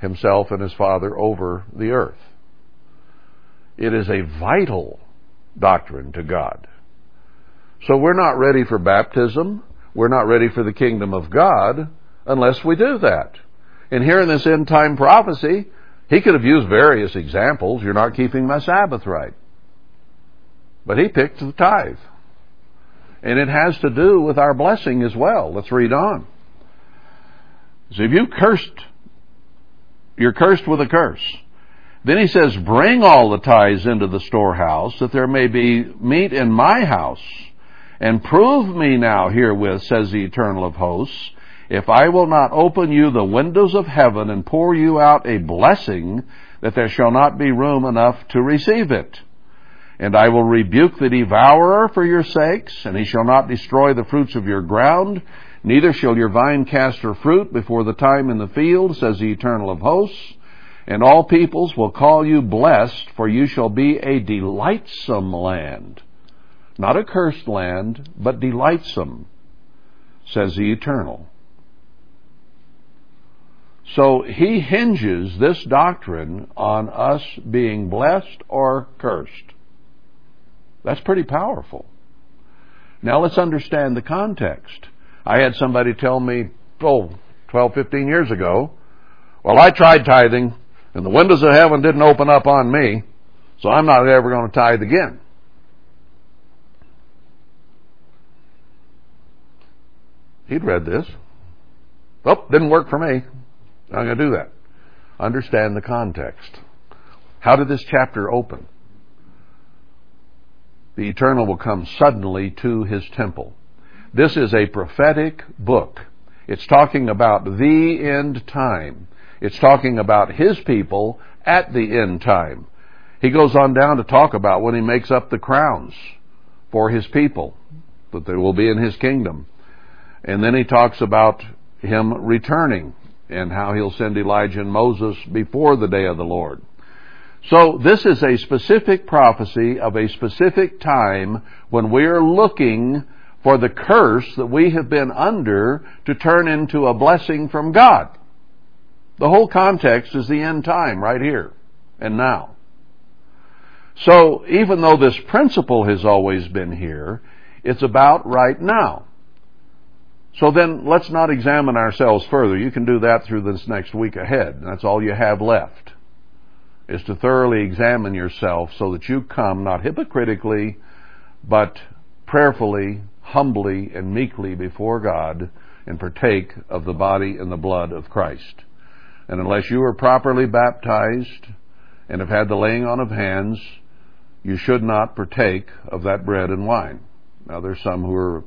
himself and his Father over the earth. It is a vital doctrine to God. So we're not ready for baptism. We're not ready for the kingdom of God unless we do that. And here in this end time prophecy, he could have used various examples. You're not keeping my Sabbath right. But he picked the tithe. And it has to do with our blessing as well. Let's read on. So if you cursed, you're cursed with a curse. Then he says, bring all the tithes into the storehouse that there may be meat in my house. And prove me now herewith, says the eternal of hosts, if I will not open you the windows of heaven and pour you out a blessing, that there shall not be room enough to receive it. And I will rebuke the devourer for your sakes, and he shall not destroy the fruits of your ground, neither shall your vine cast her fruit before the time in the field, says the eternal of hosts. And all peoples will call you blessed, for you shall be a delightsome land. Not a cursed land, but delightsome, says the eternal. So he hinges this doctrine on us being blessed or cursed. That's pretty powerful. Now let's understand the context. I had somebody tell me, oh, 12, 15 years ago, well, I tried tithing and the windows of heaven didn't open up on me, so I'm not ever going to tithe again. He'd read this. Oh, didn't work for me. I'm going to do that. Understand the context. How did this chapter open? The eternal will come suddenly to his temple. This is a prophetic book. It's talking about the end time. It's talking about his people at the end time. He goes on down to talk about when he makes up the crowns for his people, that they will be in his kingdom. And then he talks about him returning and how he'll send Elijah and Moses before the day of the Lord. So this is a specific prophecy of a specific time when we are looking for the curse that we have been under to turn into a blessing from God. The whole context is the end time right here and now. So even though this principle has always been here, it's about right now. So then let's not examine ourselves further. You can do that through this next week ahead. That's all you have left. Is to thoroughly examine yourself so that you come not hypocritically, but prayerfully, humbly, and meekly before God and partake of the body and the blood of Christ. And unless you are properly baptized and have had the laying on of hands, you should not partake of that bread and wine. Now there's some who are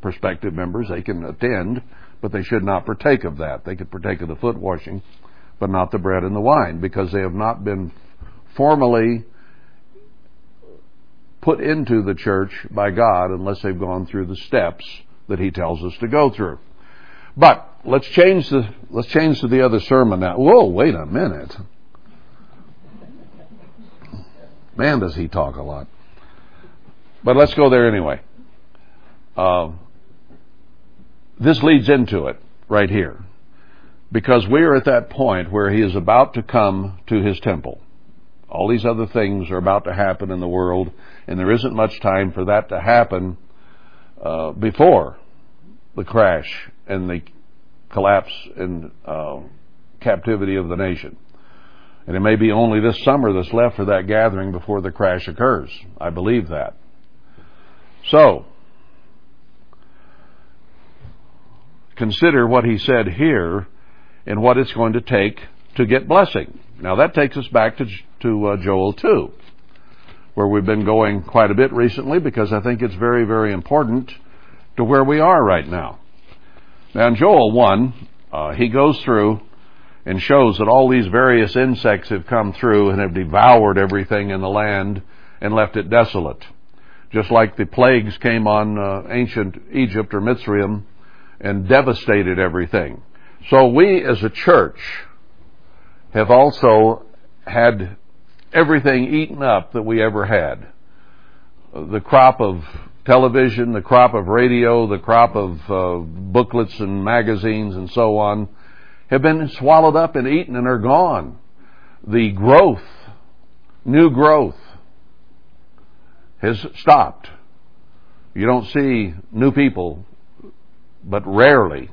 prospective members, they can attend, but they should not partake of that. They could partake of the foot washing, but not the bread and the wine, because they have not been formally put into the church by God unless they've gone through the steps that He tells us to go through. But let's change the let's change to the other sermon now. Whoa, wait a minute. Man, does he talk a lot. But let's go there anyway. Uh, this leads into it right here. Because we are at that point where he is about to come to his temple. All these other things are about to happen in the world, and there isn't much time for that to happen uh, before the crash and the collapse and uh, captivity of the nation. And it may be only this summer that's left for that gathering before the crash occurs. I believe that. So, consider what he said here and what it's going to take to get blessing. Now that takes us back to, to uh, Joel 2, where we've been going quite a bit recently because I think it's very, very important to where we are right now. Now in Joel 1, uh, he goes through and shows that all these various insects have come through and have devoured everything in the land and left it desolate. Just like the plagues came on uh, ancient Egypt or Mitzrayim and devastated everything. So we as a church have also had everything eaten up that we ever had. The crop of television, the crop of radio, the crop of uh, booklets and magazines and so on have been swallowed up and eaten and are gone. The growth, new growth, has stopped. You don't see new people, but rarely.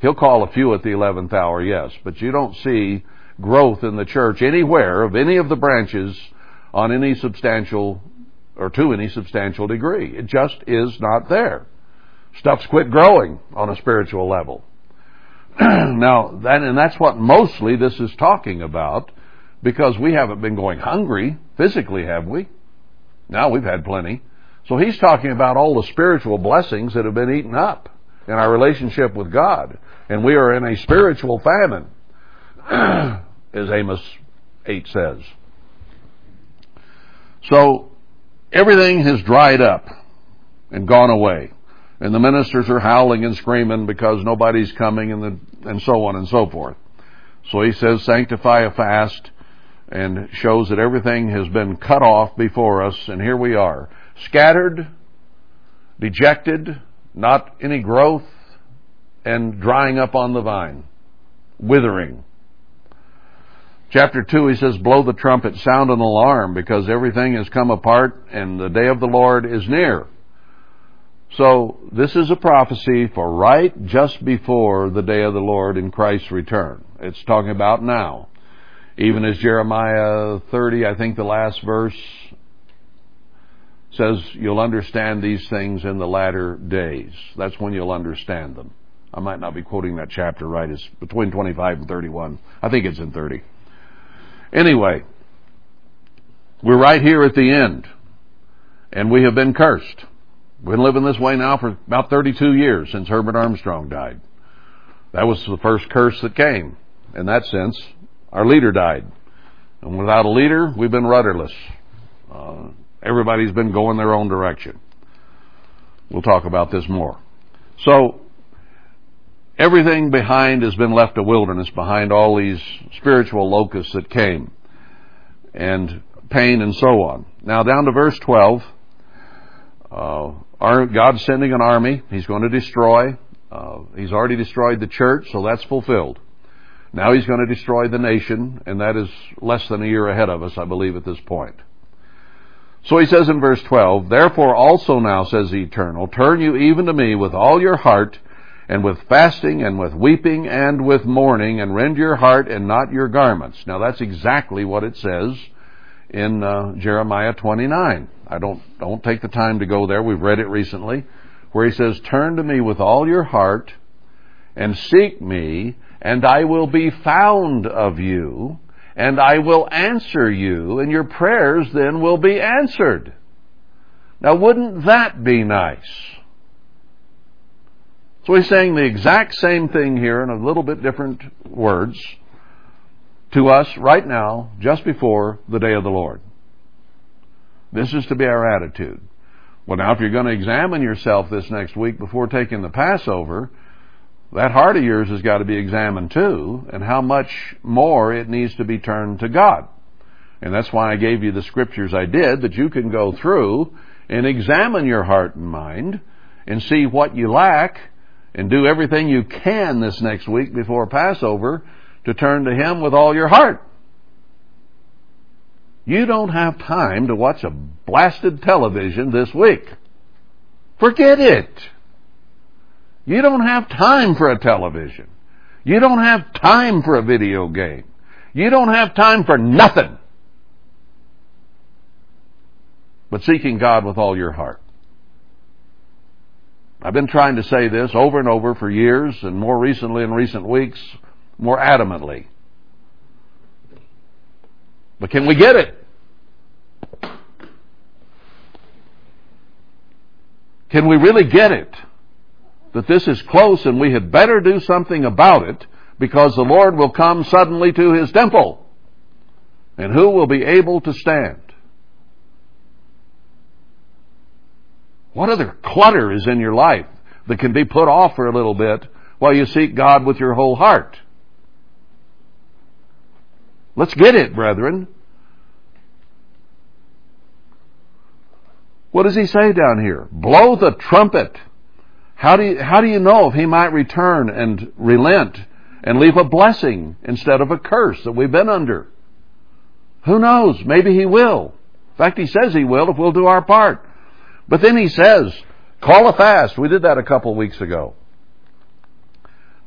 He'll call a few at the 11th hour, yes, but you don't see growth in the church anywhere of any of the branches on any substantial or to any substantial degree. It just is not there. Stuff's quit growing on a spiritual level. now, that, and that's what mostly this is talking about because we haven't been going hungry physically, have we? Now we've had plenty. So he's talking about all the spiritual blessings that have been eaten up in our relationship with God. And we are in a spiritual famine, as Amos 8 says. So everything has dried up and gone away. And the ministers are howling and screaming because nobody's coming and, the, and so on and so forth. So he says, sanctify a fast and shows that everything has been cut off before us and here we are. Scattered, dejected, not any growth, and drying up on the vine, withering. Chapter 2, he says, Blow the trumpet, sound an alarm, because everything has come apart, and the day of the Lord is near. So, this is a prophecy for right just before the day of the Lord in Christ's return. It's talking about now. Even as Jeremiah 30, I think the last verse says, You'll understand these things in the latter days. That's when you'll understand them. I might not be quoting that chapter right. It's between 25 and 31. I think it's in 30. Anyway, we're right here at the end, and we have been cursed. We've been living this way now for about 32 years since Herbert Armstrong died. That was the first curse that came. In that sense, our leader died. And without a leader, we've been rudderless. Uh, everybody's been going their own direction. We'll talk about this more. So, Everything behind has been left a wilderness behind all these spiritual locusts that came and pain and so on. Now down to verse 12. Uh, God's sending an army. He's going to destroy. Uh, he's already destroyed the church, so that's fulfilled. Now he's going to destroy the nation, and that is less than a year ahead of us, I believe, at this point. So he says in verse 12, Therefore also now, says the Eternal, turn you even to me with all your heart and with fasting and with weeping and with mourning and rend your heart and not your garments. Now that's exactly what it says in uh, Jeremiah 29. I don't don't take the time to go there. We've read it recently where he says, "Turn to me with all your heart and seek me, and I will be found of you, and I will answer you, and your prayers then will be answered." Now wouldn't that be nice? So he's saying the exact same thing here in a little bit different words to us right now, just before the day of the Lord. This is to be our attitude. Well, now, if you're going to examine yourself this next week before taking the Passover, that heart of yours has got to be examined too, and how much more it needs to be turned to God. And that's why I gave you the scriptures I did, that you can go through and examine your heart and mind and see what you lack and do everything you can this next week before Passover to turn to Him with all your heart. You don't have time to watch a blasted television this week. Forget it. You don't have time for a television. You don't have time for a video game. You don't have time for nothing but seeking God with all your heart. I've been trying to say this over and over for years, and more recently in recent weeks, more adamantly. But can we get it? Can we really get it? That this is close and we had better do something about it because the Lord will come suddenly to his temple. And who will be able to stand? What other clutter is in your life that can be put off for a little bit while you seek God with your whole heart? Let's get it, brethren. What does he say down here? Blow the trumpet. How do you, how do you know if he might return and relent and leave a blessing instead of a curse that we've been under? Who knows? Maybe he will. In fact, he says he will if we'll do our part. But then he says, Call a fast. We did that a couple of weeks ago.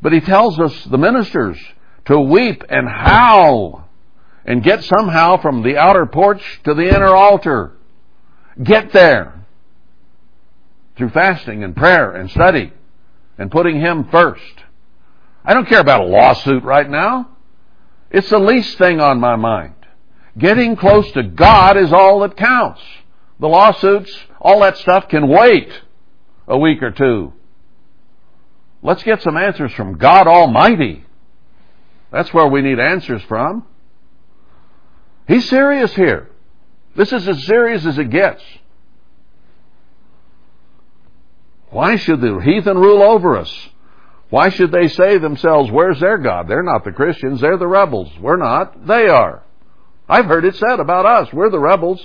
But he tells us, the ministers, to weep and howl and get somehow from the outer porch to the inner altar. Get there through fasting and prayer and study and putting Him first. I don't care about a lawsuit right now. It's the least thing on my mind. Getting close to God is all that counts. The lawsuits, all that stuff can wait a week or two. Let's get some answers from God Almighty. That's where we need answers from. He's serious here. This is as serious as it gets. Why should the heathen rule over us? Why should they say themselves, where's their God? They're not the Christians, they're the rebels. We're not, they are. I've heard it said about us, we're the rebels,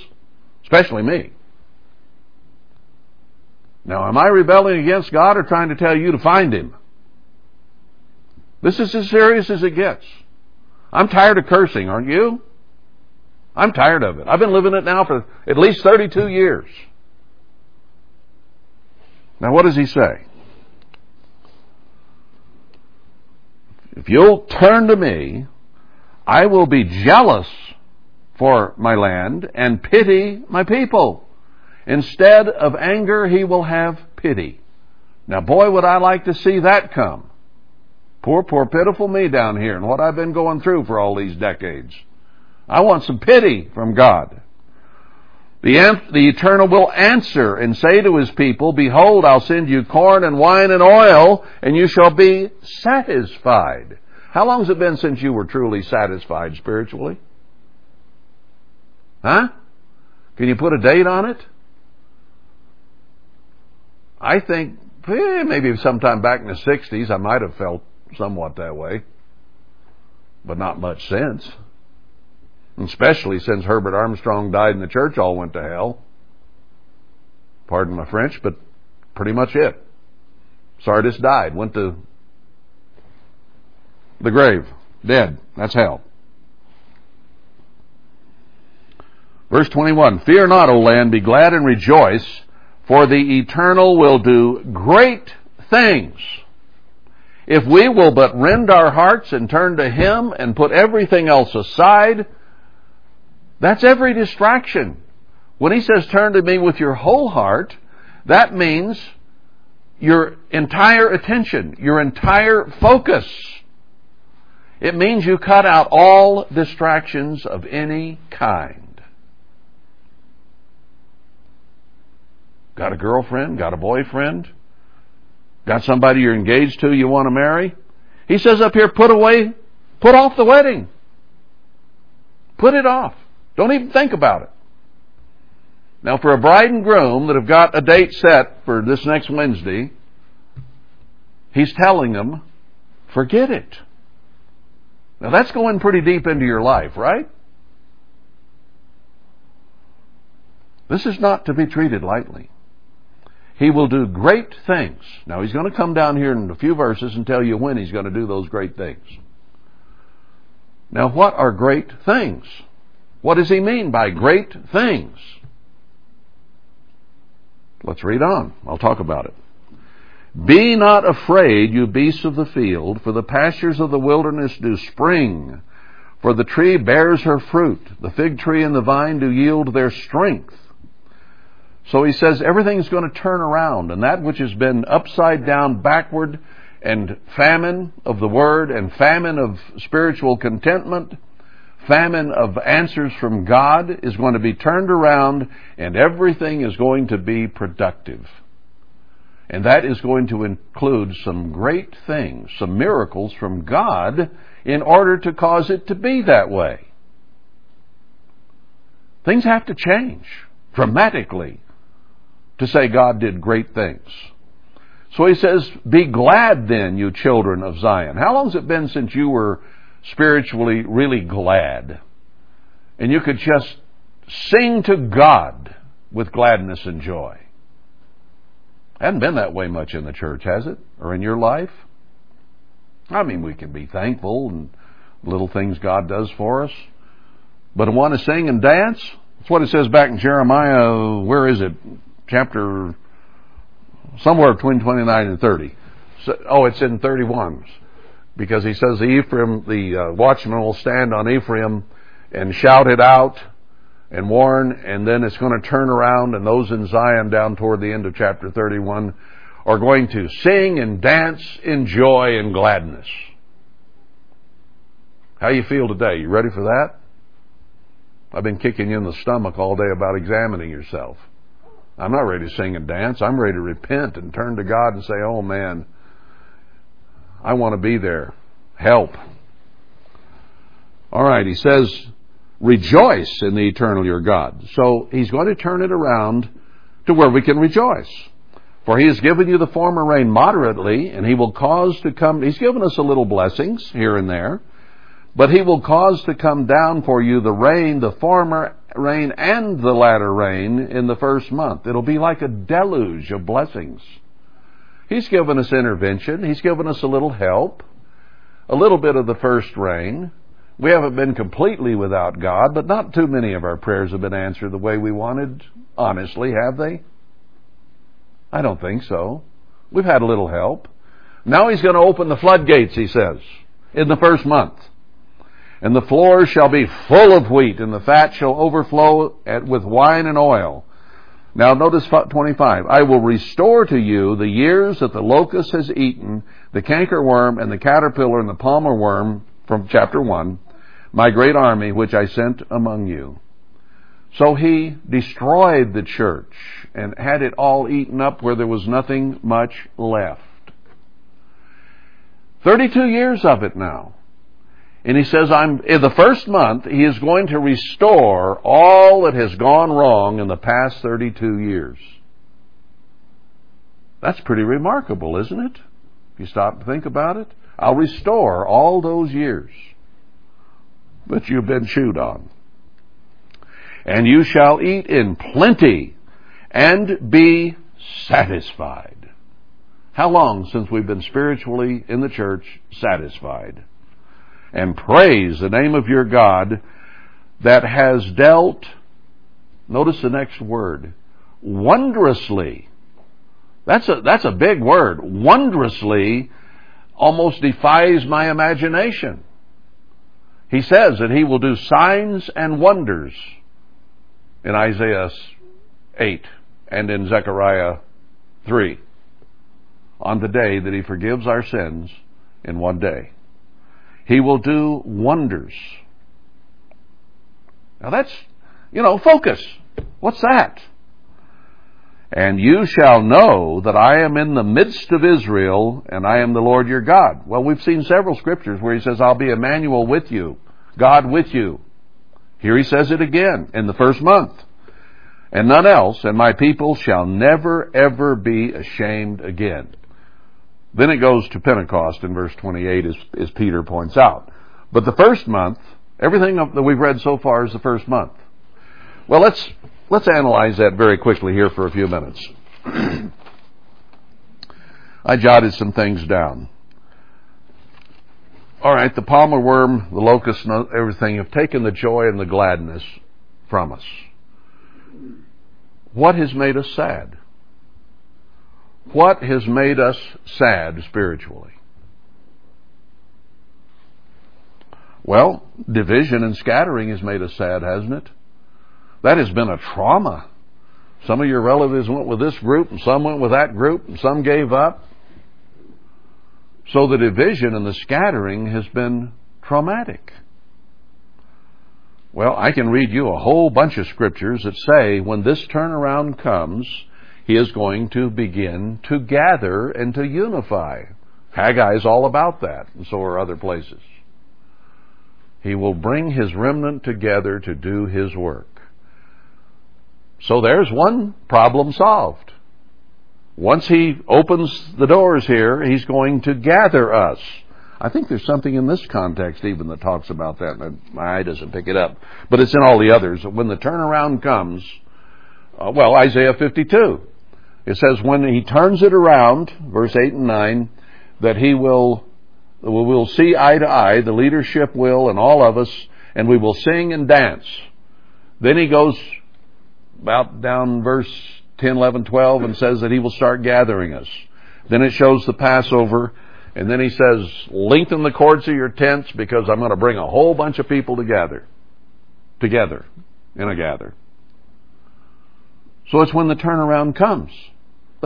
especially me. Now, am I rebelling against God or trying to tell you to find Him? This is as serious as it gets. I'm tired of cursing, aren't you? I'm tired of it. I've been living it now for at least 32 years. Now, what does he say? If you'll turn to me, I will be jealous for my land and pity my people. Instead of anger, he will have pity. Now, boy, would I like to see that come. Poor, poor, pitiful me down here and what I've been going through for all these decades. I want some pity from God. The, the Eternal will answer and say to his people, Behold, I'll send you corn and wine and oil, and you shall be satisfied. How long has it been since you were truly satisfied spiritually? Huh? Can you put a date on it? I think eh, maybe sometime back in the 60s I might have felt somewhat that way, but not much since especially since Herbert Armstrong died and the church all went to hell. Pardon my French, but pretty much it. Sardis died, went to the grave, dead. That's hell. Verse 21 Fear not, O land, be glad and rejoice, for the eternal will do great things. If we will but rend our hearts and turn to Him and put everything else aside, that's every distraction. When he says turn to me with your whole heart, that means your entire attention, your entire focus. It means you cut out all distractions of any kind. Got a girlfriend? Got a boyfriend? Got somebody you're engaged to you want to marry? He says up here, put away, put off the wedding. Put it off. Don't even think about it. Now, for a bride and groom that have got a date set for this next Wednesday, he's telling them, forget it. Now, that's going pretty deep into your life, right? This is not to be treated lightly. He will do great things. Now, he's going to come down here in a few verses and tell you when he's going to do those great things. Now, what are great things? What does he mean by great things? Let's read on. I'll talk about it. Be not afraid, you beasts of the field, for the pastures of the wilderness do spring. For the tree bears her fruit, the fig tree and the vine do yield their strength. So he says everything's going to turn around, and that which has been upside down, backward, and famine of the word, and famine of spiritual contentment, famine of answers from God is going to be turned around and everything is going to be productive. And that is going to include some great things, some miracles from God in order to cause it to be that way. Things have to change dramatically to say God did great things. So he says, Be glad then, you children of Zion. How long has it been since you were spiritually really glad. And you could just sing to God with gladness and joy. Hasn't been that way much in the church, has it? Or in your life? I mean, we can be thankful and little things God does for us. But want to sing and dance? That's what it says back in Jeremiah, where is it? Chapter somewhere between 29 and 30. So, oh, it's in 31s because he says the Ephraim, the uh, watchman will stand on Ephraim and shout it out and warn, and then it's going to turn around, and those in Zion down toward the end of chapter 31 are going to sing and dance in joy and gladness. How you feel today? You ready for that? I've been kicking you in the stomach all day about examining yourself. I'm not ready to sing and dance. I'm ready to repent and turn to God and say, oh man, I want to be there. Help. All right, he says, rejoice in the eternal your God. So he's going to turn it around to where we can rejoice. For he has given you the former rain moderately, and he will cause to come, he's given us a little blessings here and there, but he will cause to come down for you the rain, the former rain and the latter rain in the first month. It'll be like a deluge of blessings. He's given us intervention. He's given us a little help, a little bit of the first rain. We haven't been completely without God, but not too many of our prayers have been answered the way we wanted, honestly, have they? I don't think so. We've had a little help. Now he's going to open the floodgates, he says, in the first month. And the floors shall be full of wheat, and the fat shall overflow with wine and oil. Now notice 25. I will restore to you the years that the locust has eaten, the cankerworm and the caterpillar and the palmer worm from chapter 1, my great army which I sent among you. So he destroyed the church and had it all eaten up where there was nothing much left. 32 years of it now. And he says, I'm, in the first month, he is going to restore all that has gone wrong in the past 32 years. That's pretty remarkable, isn't it? If you stop to think about it. I'll restore all those years that you've been chewed on. And you shall eat in plenty and be satisfied. How long since we've been spiritually in the church satisfied? And praise the name of your God that has dealt, notice the next word, wondrously. That's a, that's a big word. Wondrously almost defies my imagination. He says that he will do signs and wonders in Isaiah 8 and in Zechariah 3 on the day that he forgives our sins in one day. He will do wonders. Now that's, you know, focus. What's that? And you shall know that I am in the midst of Israel and I am the Lord your God. Well, we've seen several scriptures where he says, I'll be Emmanuel with you, God with you. Here he says it again in the first month. And none else, and my people shall never ever be ashamed again. Then it goes to Pentecost in verse 28 as, as Peter points out. But the first month, everything that we've read so far is the first month. Well, let's, let's analyze that very quickly here for a few minutes. I jotted some things down. All right, the palmer worm, the locust, and everything have taken the joy and the gladness from us. What has made us sad? What has made us sad spiritually? Well, division and scattering has made us sad, hasn't it? That has been a trauma. Some of your relatives went with this group, and some went with that group, and some gave up. So the division and the scattering has been traumatic. Well, I can read you a whole bunch of scriptures that say when this turnaround comes, he is going to begin to gather and to unify. Haggai is all about that, and so are other places. He will bring his remnant together to do his work. So there's one problem solved. Once he opens the doors here, he's going to gather us. I think there's something in this context even that talks about that, and my eye doesn't pick it up. But it's in all the others. When the turnaround comes, uh, well, Isaiah 52. It says when he turns it around, verse 8 and 9, that he will, we will see eye to eye, the leadership will, and all of us, and we will sing and dance. Then he goes about down verse 10, 11, 12 and says that he will start gathering us. Then it shows the Passover and then he says, lengthen the cords of your tents because I'm going to bring a whole bunch of people together. Together. In a gather. So it's when the turnaround comes.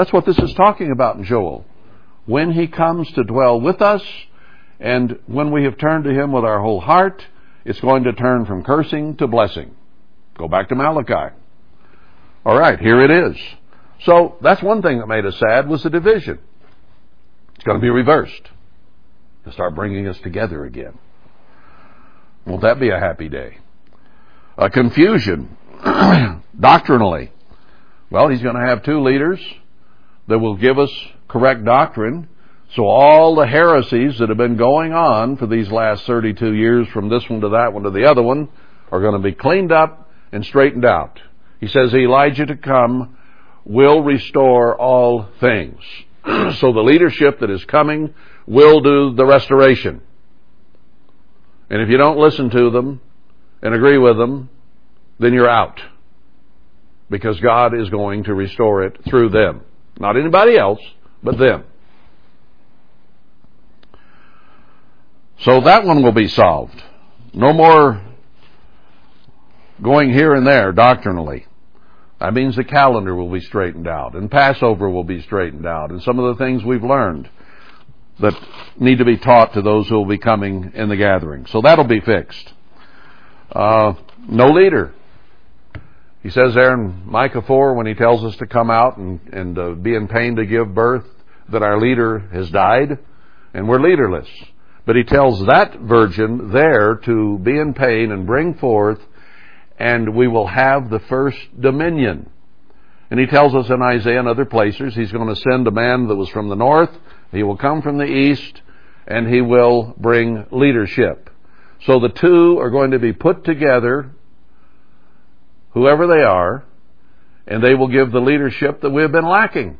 That's what this is talking about in Joel. When he comes to dwell with us, and when we have turned to him with our whole heart, it's going to turn from cursing to blessing. Go back to Malachi. All right, here it is. So that's one thing that made us sad was the division. It's going to be reversed to start bringing us together again. Won't that be a happy day? A confusion doctrinally. Well, he's going to have two leaders that will give us correct doctrine. So all the heresies that have been going on for these last 32 years from this one to that one to the other one are going to be cleaned up and straightened out. He says Elijah to come will restore all things. so the leadership that is coming will do the restoration. And if you don't listen to them and agree with them, then you're out. Because God is going to restore it through them. Not anybody else, but them. So that one will be solved. No more going here and there doctrinally. That means the calendar will be straightened out, and Passover will be straightened out, and some of the things we've learned that need to be taught to those who will be coming in the gathering. So that'll be fixed. Uh, no leader. He says there in Micah 4 when he tells us to come out and, and uh, be in pain to give birth that our leader has died and we're leaderless. But he tells that virgin there to be in pain and bring forth and we will have the first dominion. And he tells us in Isaiah and other places he's going to send a man that was from the north, he will come from the east, and he will bring leadership. So the two are going to be put together, whoever they are, and they will give the leadership that we have been lacking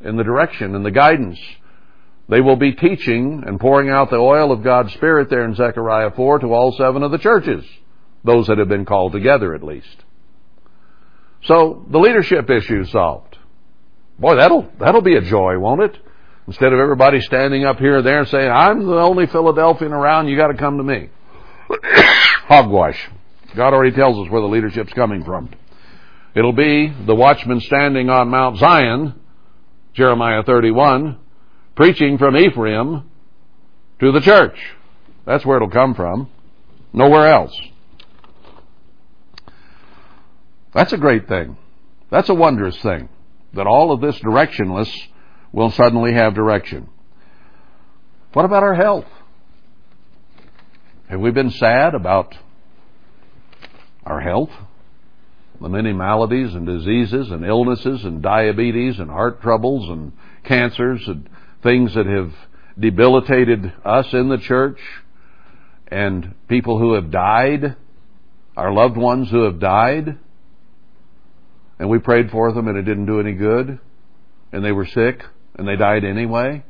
in the direction and the guidance. They will be teaching and pouring out the oil of God's Spirit there in Zechariah 4 to all seven of the churches those that have been called together at least. So the leadership issue solved. Boy, that'll that'll be a joy, won't it? Instead of everybody standing up here and there and saying, "I'm the only Philadelphian around, you got to come to me." Hogwash. God already tells us where the leadership's coming from. It'll be the watchman standing on Mount Zion, Jeremiah 31, preaching from Ephraim to the church. That's where it'll come from. Nowhere else. That's a great thing. That's a wondrous thing. That all of this directionless will suddenly have direction. What about our health? Have we been sad about our health? The many maladies and diseases and illnesses and diabetes and heart troubles and cancers and things that have debilitated us in the church and people who have died, our loved ones who have died and we prayed for them and it didn't do any good, and they were sick and they died anyway.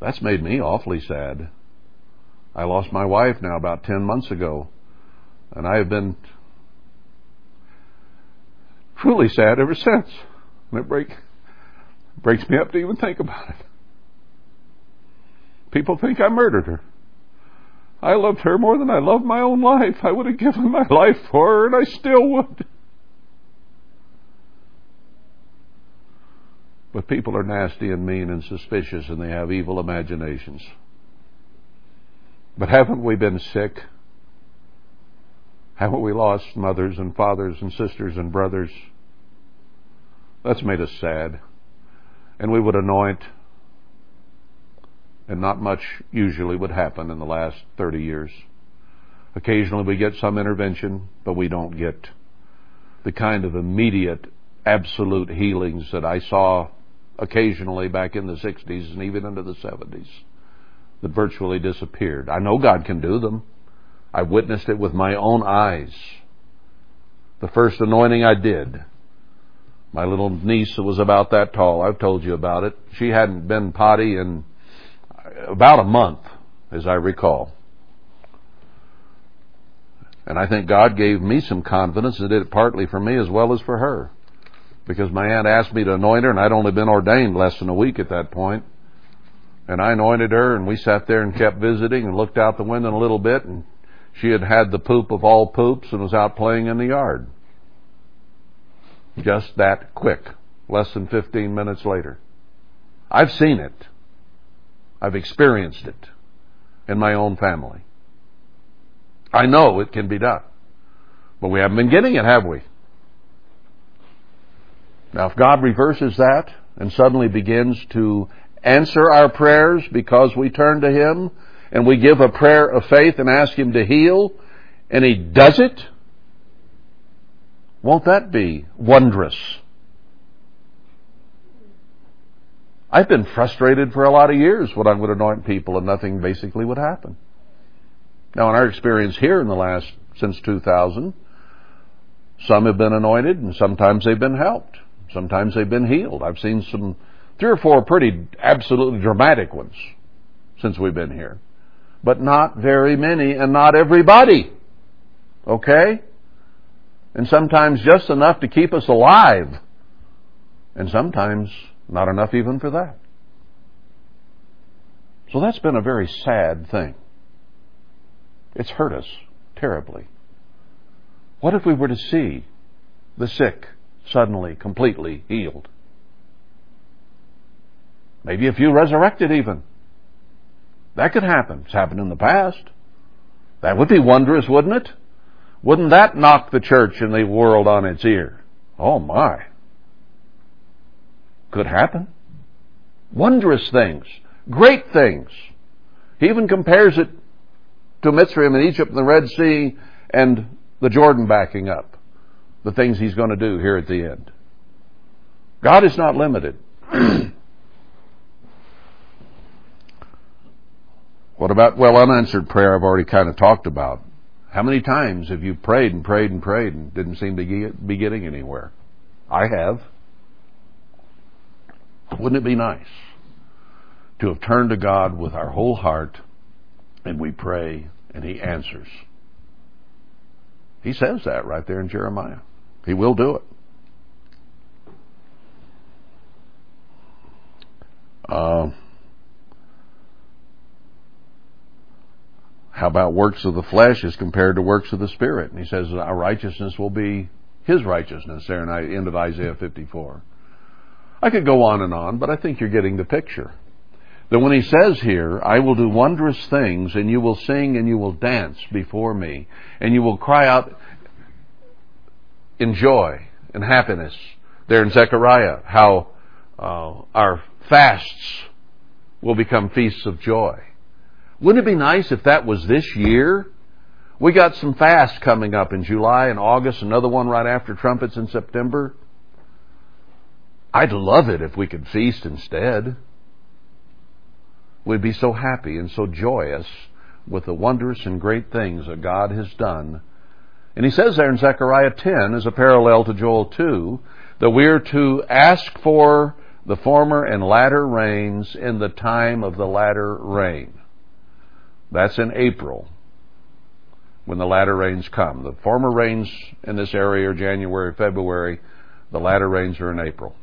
That's made me awfully sad. I lost my wife now about 10 months ago, and I have been truly sad ever since. And it break, breaks me up to even think about it. People think I murdered her. I loved her more than I loved my own life. I would have given my life for her, and I still would. But people are nasty and mean and suspicious and they have evil imaginations. But haven't we been sick? Haven't we lost mothers and fathers and sisters and brothers? That's made us sad. And we would anoint, and not much usually would happen in the last 30 years. Occasionally we get some intervention, but we don't get the kind of immediate, absolute healings that I saw occasionally back in the 60s and even into the 70s that virtually disappeared. I know God can do them. I witnessed it with my own eyes. The first anointing I did, my little niece was about that tall. I've told you about it. She hadn't been potty in about a month, as I recall. And I think God gave me some confidence and did it partly for me as well as for her. because my aunt asked me to anoint her, and I'd only been ordained less than a week at that point. And I anointed her, and we sat there and kept visiting and looked out the window a little bit, and she had had the poop of all poops and was out playing in the yard. Just that quick, less than 15 minutes later. I've seen it. I've experienced it in my own family. I know it can be done. But we haven't been getting it, have we? Now, if God reverses that and suddenly begins to answer our prayers because we turn to Him and we give a prayer of faith and ask Him to heal, and He does it, won't that be wondrous? I've been frustrated for a lot of years when I would anoint people and nothing basically would happen. Now, in our experience here in the last, since 2000, some have been anointed and sometimes they've been helped. Sometimes they've been healed. I've seen some, three or four pretty absolutely dramatic ones since we've been here. But not very many and not everybody. Okay? And sometimes just enough to keep us alive. And sometimes not enough even for that. So that's been a very sad thing. It's hurt us terribly. What if we were to see the sick suddenly, completely healed? Maybe a few resurrected even. That could happen. It's happened in the past. That would be wondrous, wouldn't it? Wouldn't that knock the church and the world on its ear? Oh my. Could happen. Wondrous things. Great things. He even compares it to Mitzrayim and Egypt and the Red Sea and the Jordan backing up. The things he's going to do here at the end. God is not limited. what about, well, unanswered prayer I've already kind of talked about. How many times have you prayed and prayed and prayed and didn't seem to be getting anywhere? I have. Wouldn't it be nice to have turned to God with our whole heart and we pray and He answers? He says that right there in Jeremiah. He will do it. Uh, how about works of the flesh as compared to works of the Spirit? And he says our righteousness will be His righteousness there in the end of Isaiah 54. I could go on and on, but I think you're getting the picture. That when he says here, I will do wondrous things, and you will sing and you will dance before me, and you will cry out in joy and happiness. There in Zechariah, how uh, our fasts will become feasts of joy. Wouldn't it be nice if that was this year? We got some fasts coming up in July and August, another one right after trumpets in September. I'd love it if we could feast instead. We'd be so happy and so joyous with the wondrous and great things that God has done. And he says there in Zechariah 10, as a parallel to Joel 2, that we're to ask for the former and latter rains in the time of the latter rain. That's in April, when the latter rains come. The former rains in this area are January, February. The latter rains are in April.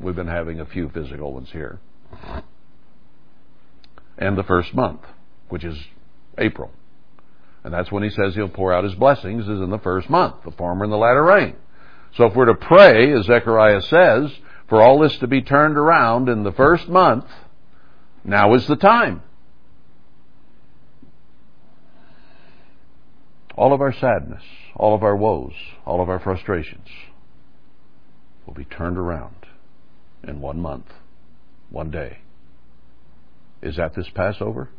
We've been having a few physical ones here. And the first month, which is April. And that's when he says he'll pour out his blessings, is in the first month, the former and the latter rain. So if we're to pray, as Zechariah says, for all this to be turned around in the first month, now is the time. All of our sadness, all of our woes, all of our frustrations will be turned around in one month, one day. Is that this Passover?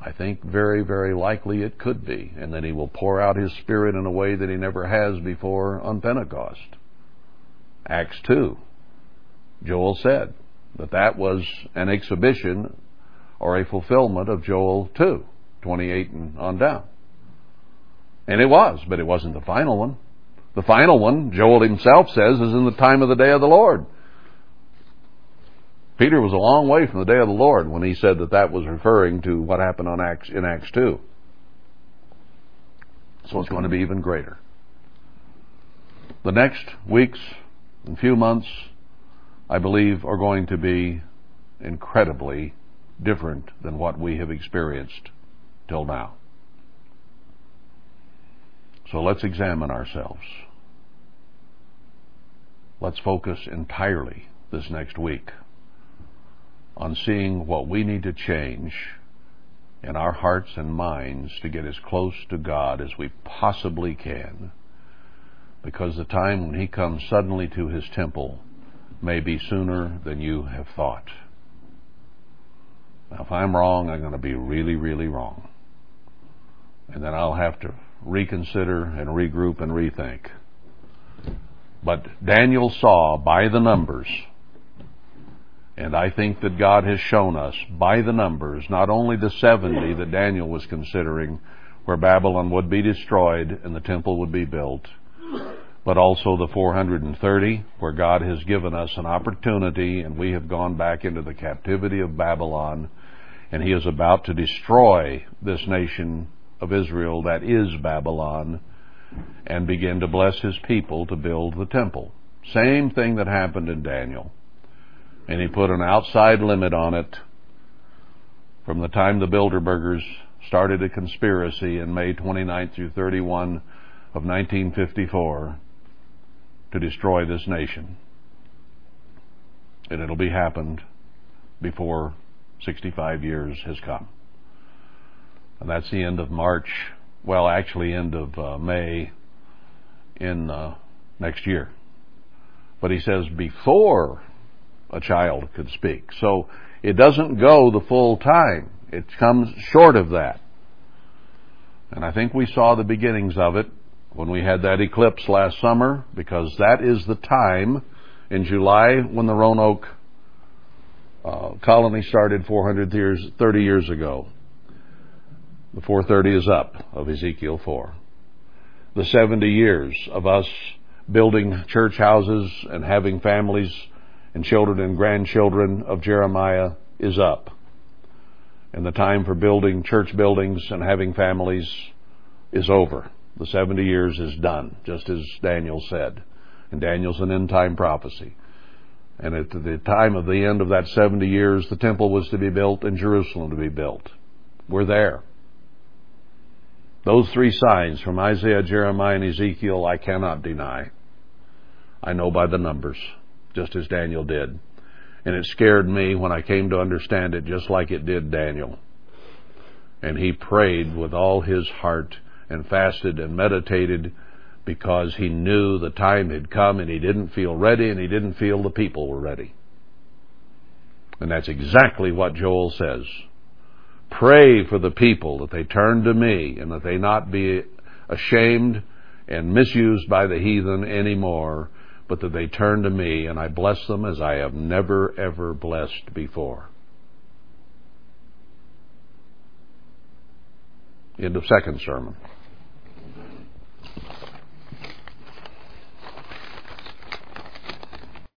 I think very, very likely it could be, and that He will pour out His Spirit in a way that He never has before on Pentecost. Acts 2. Joel said that that was an exhibition or a fulfillment of Joel 2, 28 and on down. And it was, but it wasn't the final one. The final one, Joel himself says, is in the time of the day of the Lord. Peter was a long way from the day of the Lord when he said that that was referring to what happened on Acts, in Acts 2. So it's going to be even greater. The next weeks and few months, I believe, are going to be incredibly different than what we have experienced till now. So let's examine ourselves. Let's focus entirely this next week on seeing what we need to change in our hearts and minds to get as close to God as we possibly can. Because the time when He comes suddenly to His temple may be sooner than you have thought. Now, if I'm wrong, I'm going to be really, really wrong. And then I'll have to reconsider and regroup and rethink. But Daniel saw by the numbers, and I think that God has shown us by the numbers, not only the 70 that Daniel was considering, where Babylon would be destroyed and the temple would be built, but also the 430, where God has given us an opportunity and we have gone back into the captivity of Babylon, and He is about to destroy this nation of Israel that is Babylon and begin to bless his people to build the temple. Same thing that happened in Daniel. And he put an outside limit on it from the time the Bilderbergers started a conspiracy in May 29 through 31 of 1954 to destroy this nation. And it'll be happened before 65 years has come. And that's the end of March well, actually, end of uh, May in uh, next year. But he says before a child could speak. So it doesn't go the full time. It comes short of that. And I think we saw the beginnings of it when we had that eclipse last summer, because that is the time in July when the Roanoke uh, colony started 400 years, 30 years ago. The 430 is up of Ezekiel 4. The 70 years of us building church houses and having families and children and grandchildren of Jeremiah is up. And the time for building church buildings and having families is over. The 70 years is done, just as Daniel said. And Daniel's an end time prophecy. And at the time of the end of that 70 years, the temple was to be built and Jerusalem to be built. We're there. Those three signs from Isaiah, Jeremiah, and Ezekiel I cannot deny. I know by the numbers, just as Daniel did. And it scared me when I came to understand it just like it did Daniel. And he prayed with all his heart and fasted and meditated because he knew the time had come and he didn't feel ready and he didn't feel the people were ready. And that's exactly what Joel says. Pray for the people that they turn to me and that they not be ashamed and misused by the heathen anymore, but that they turn to me and I bless them as I have never ever blessed before. End of second sermon.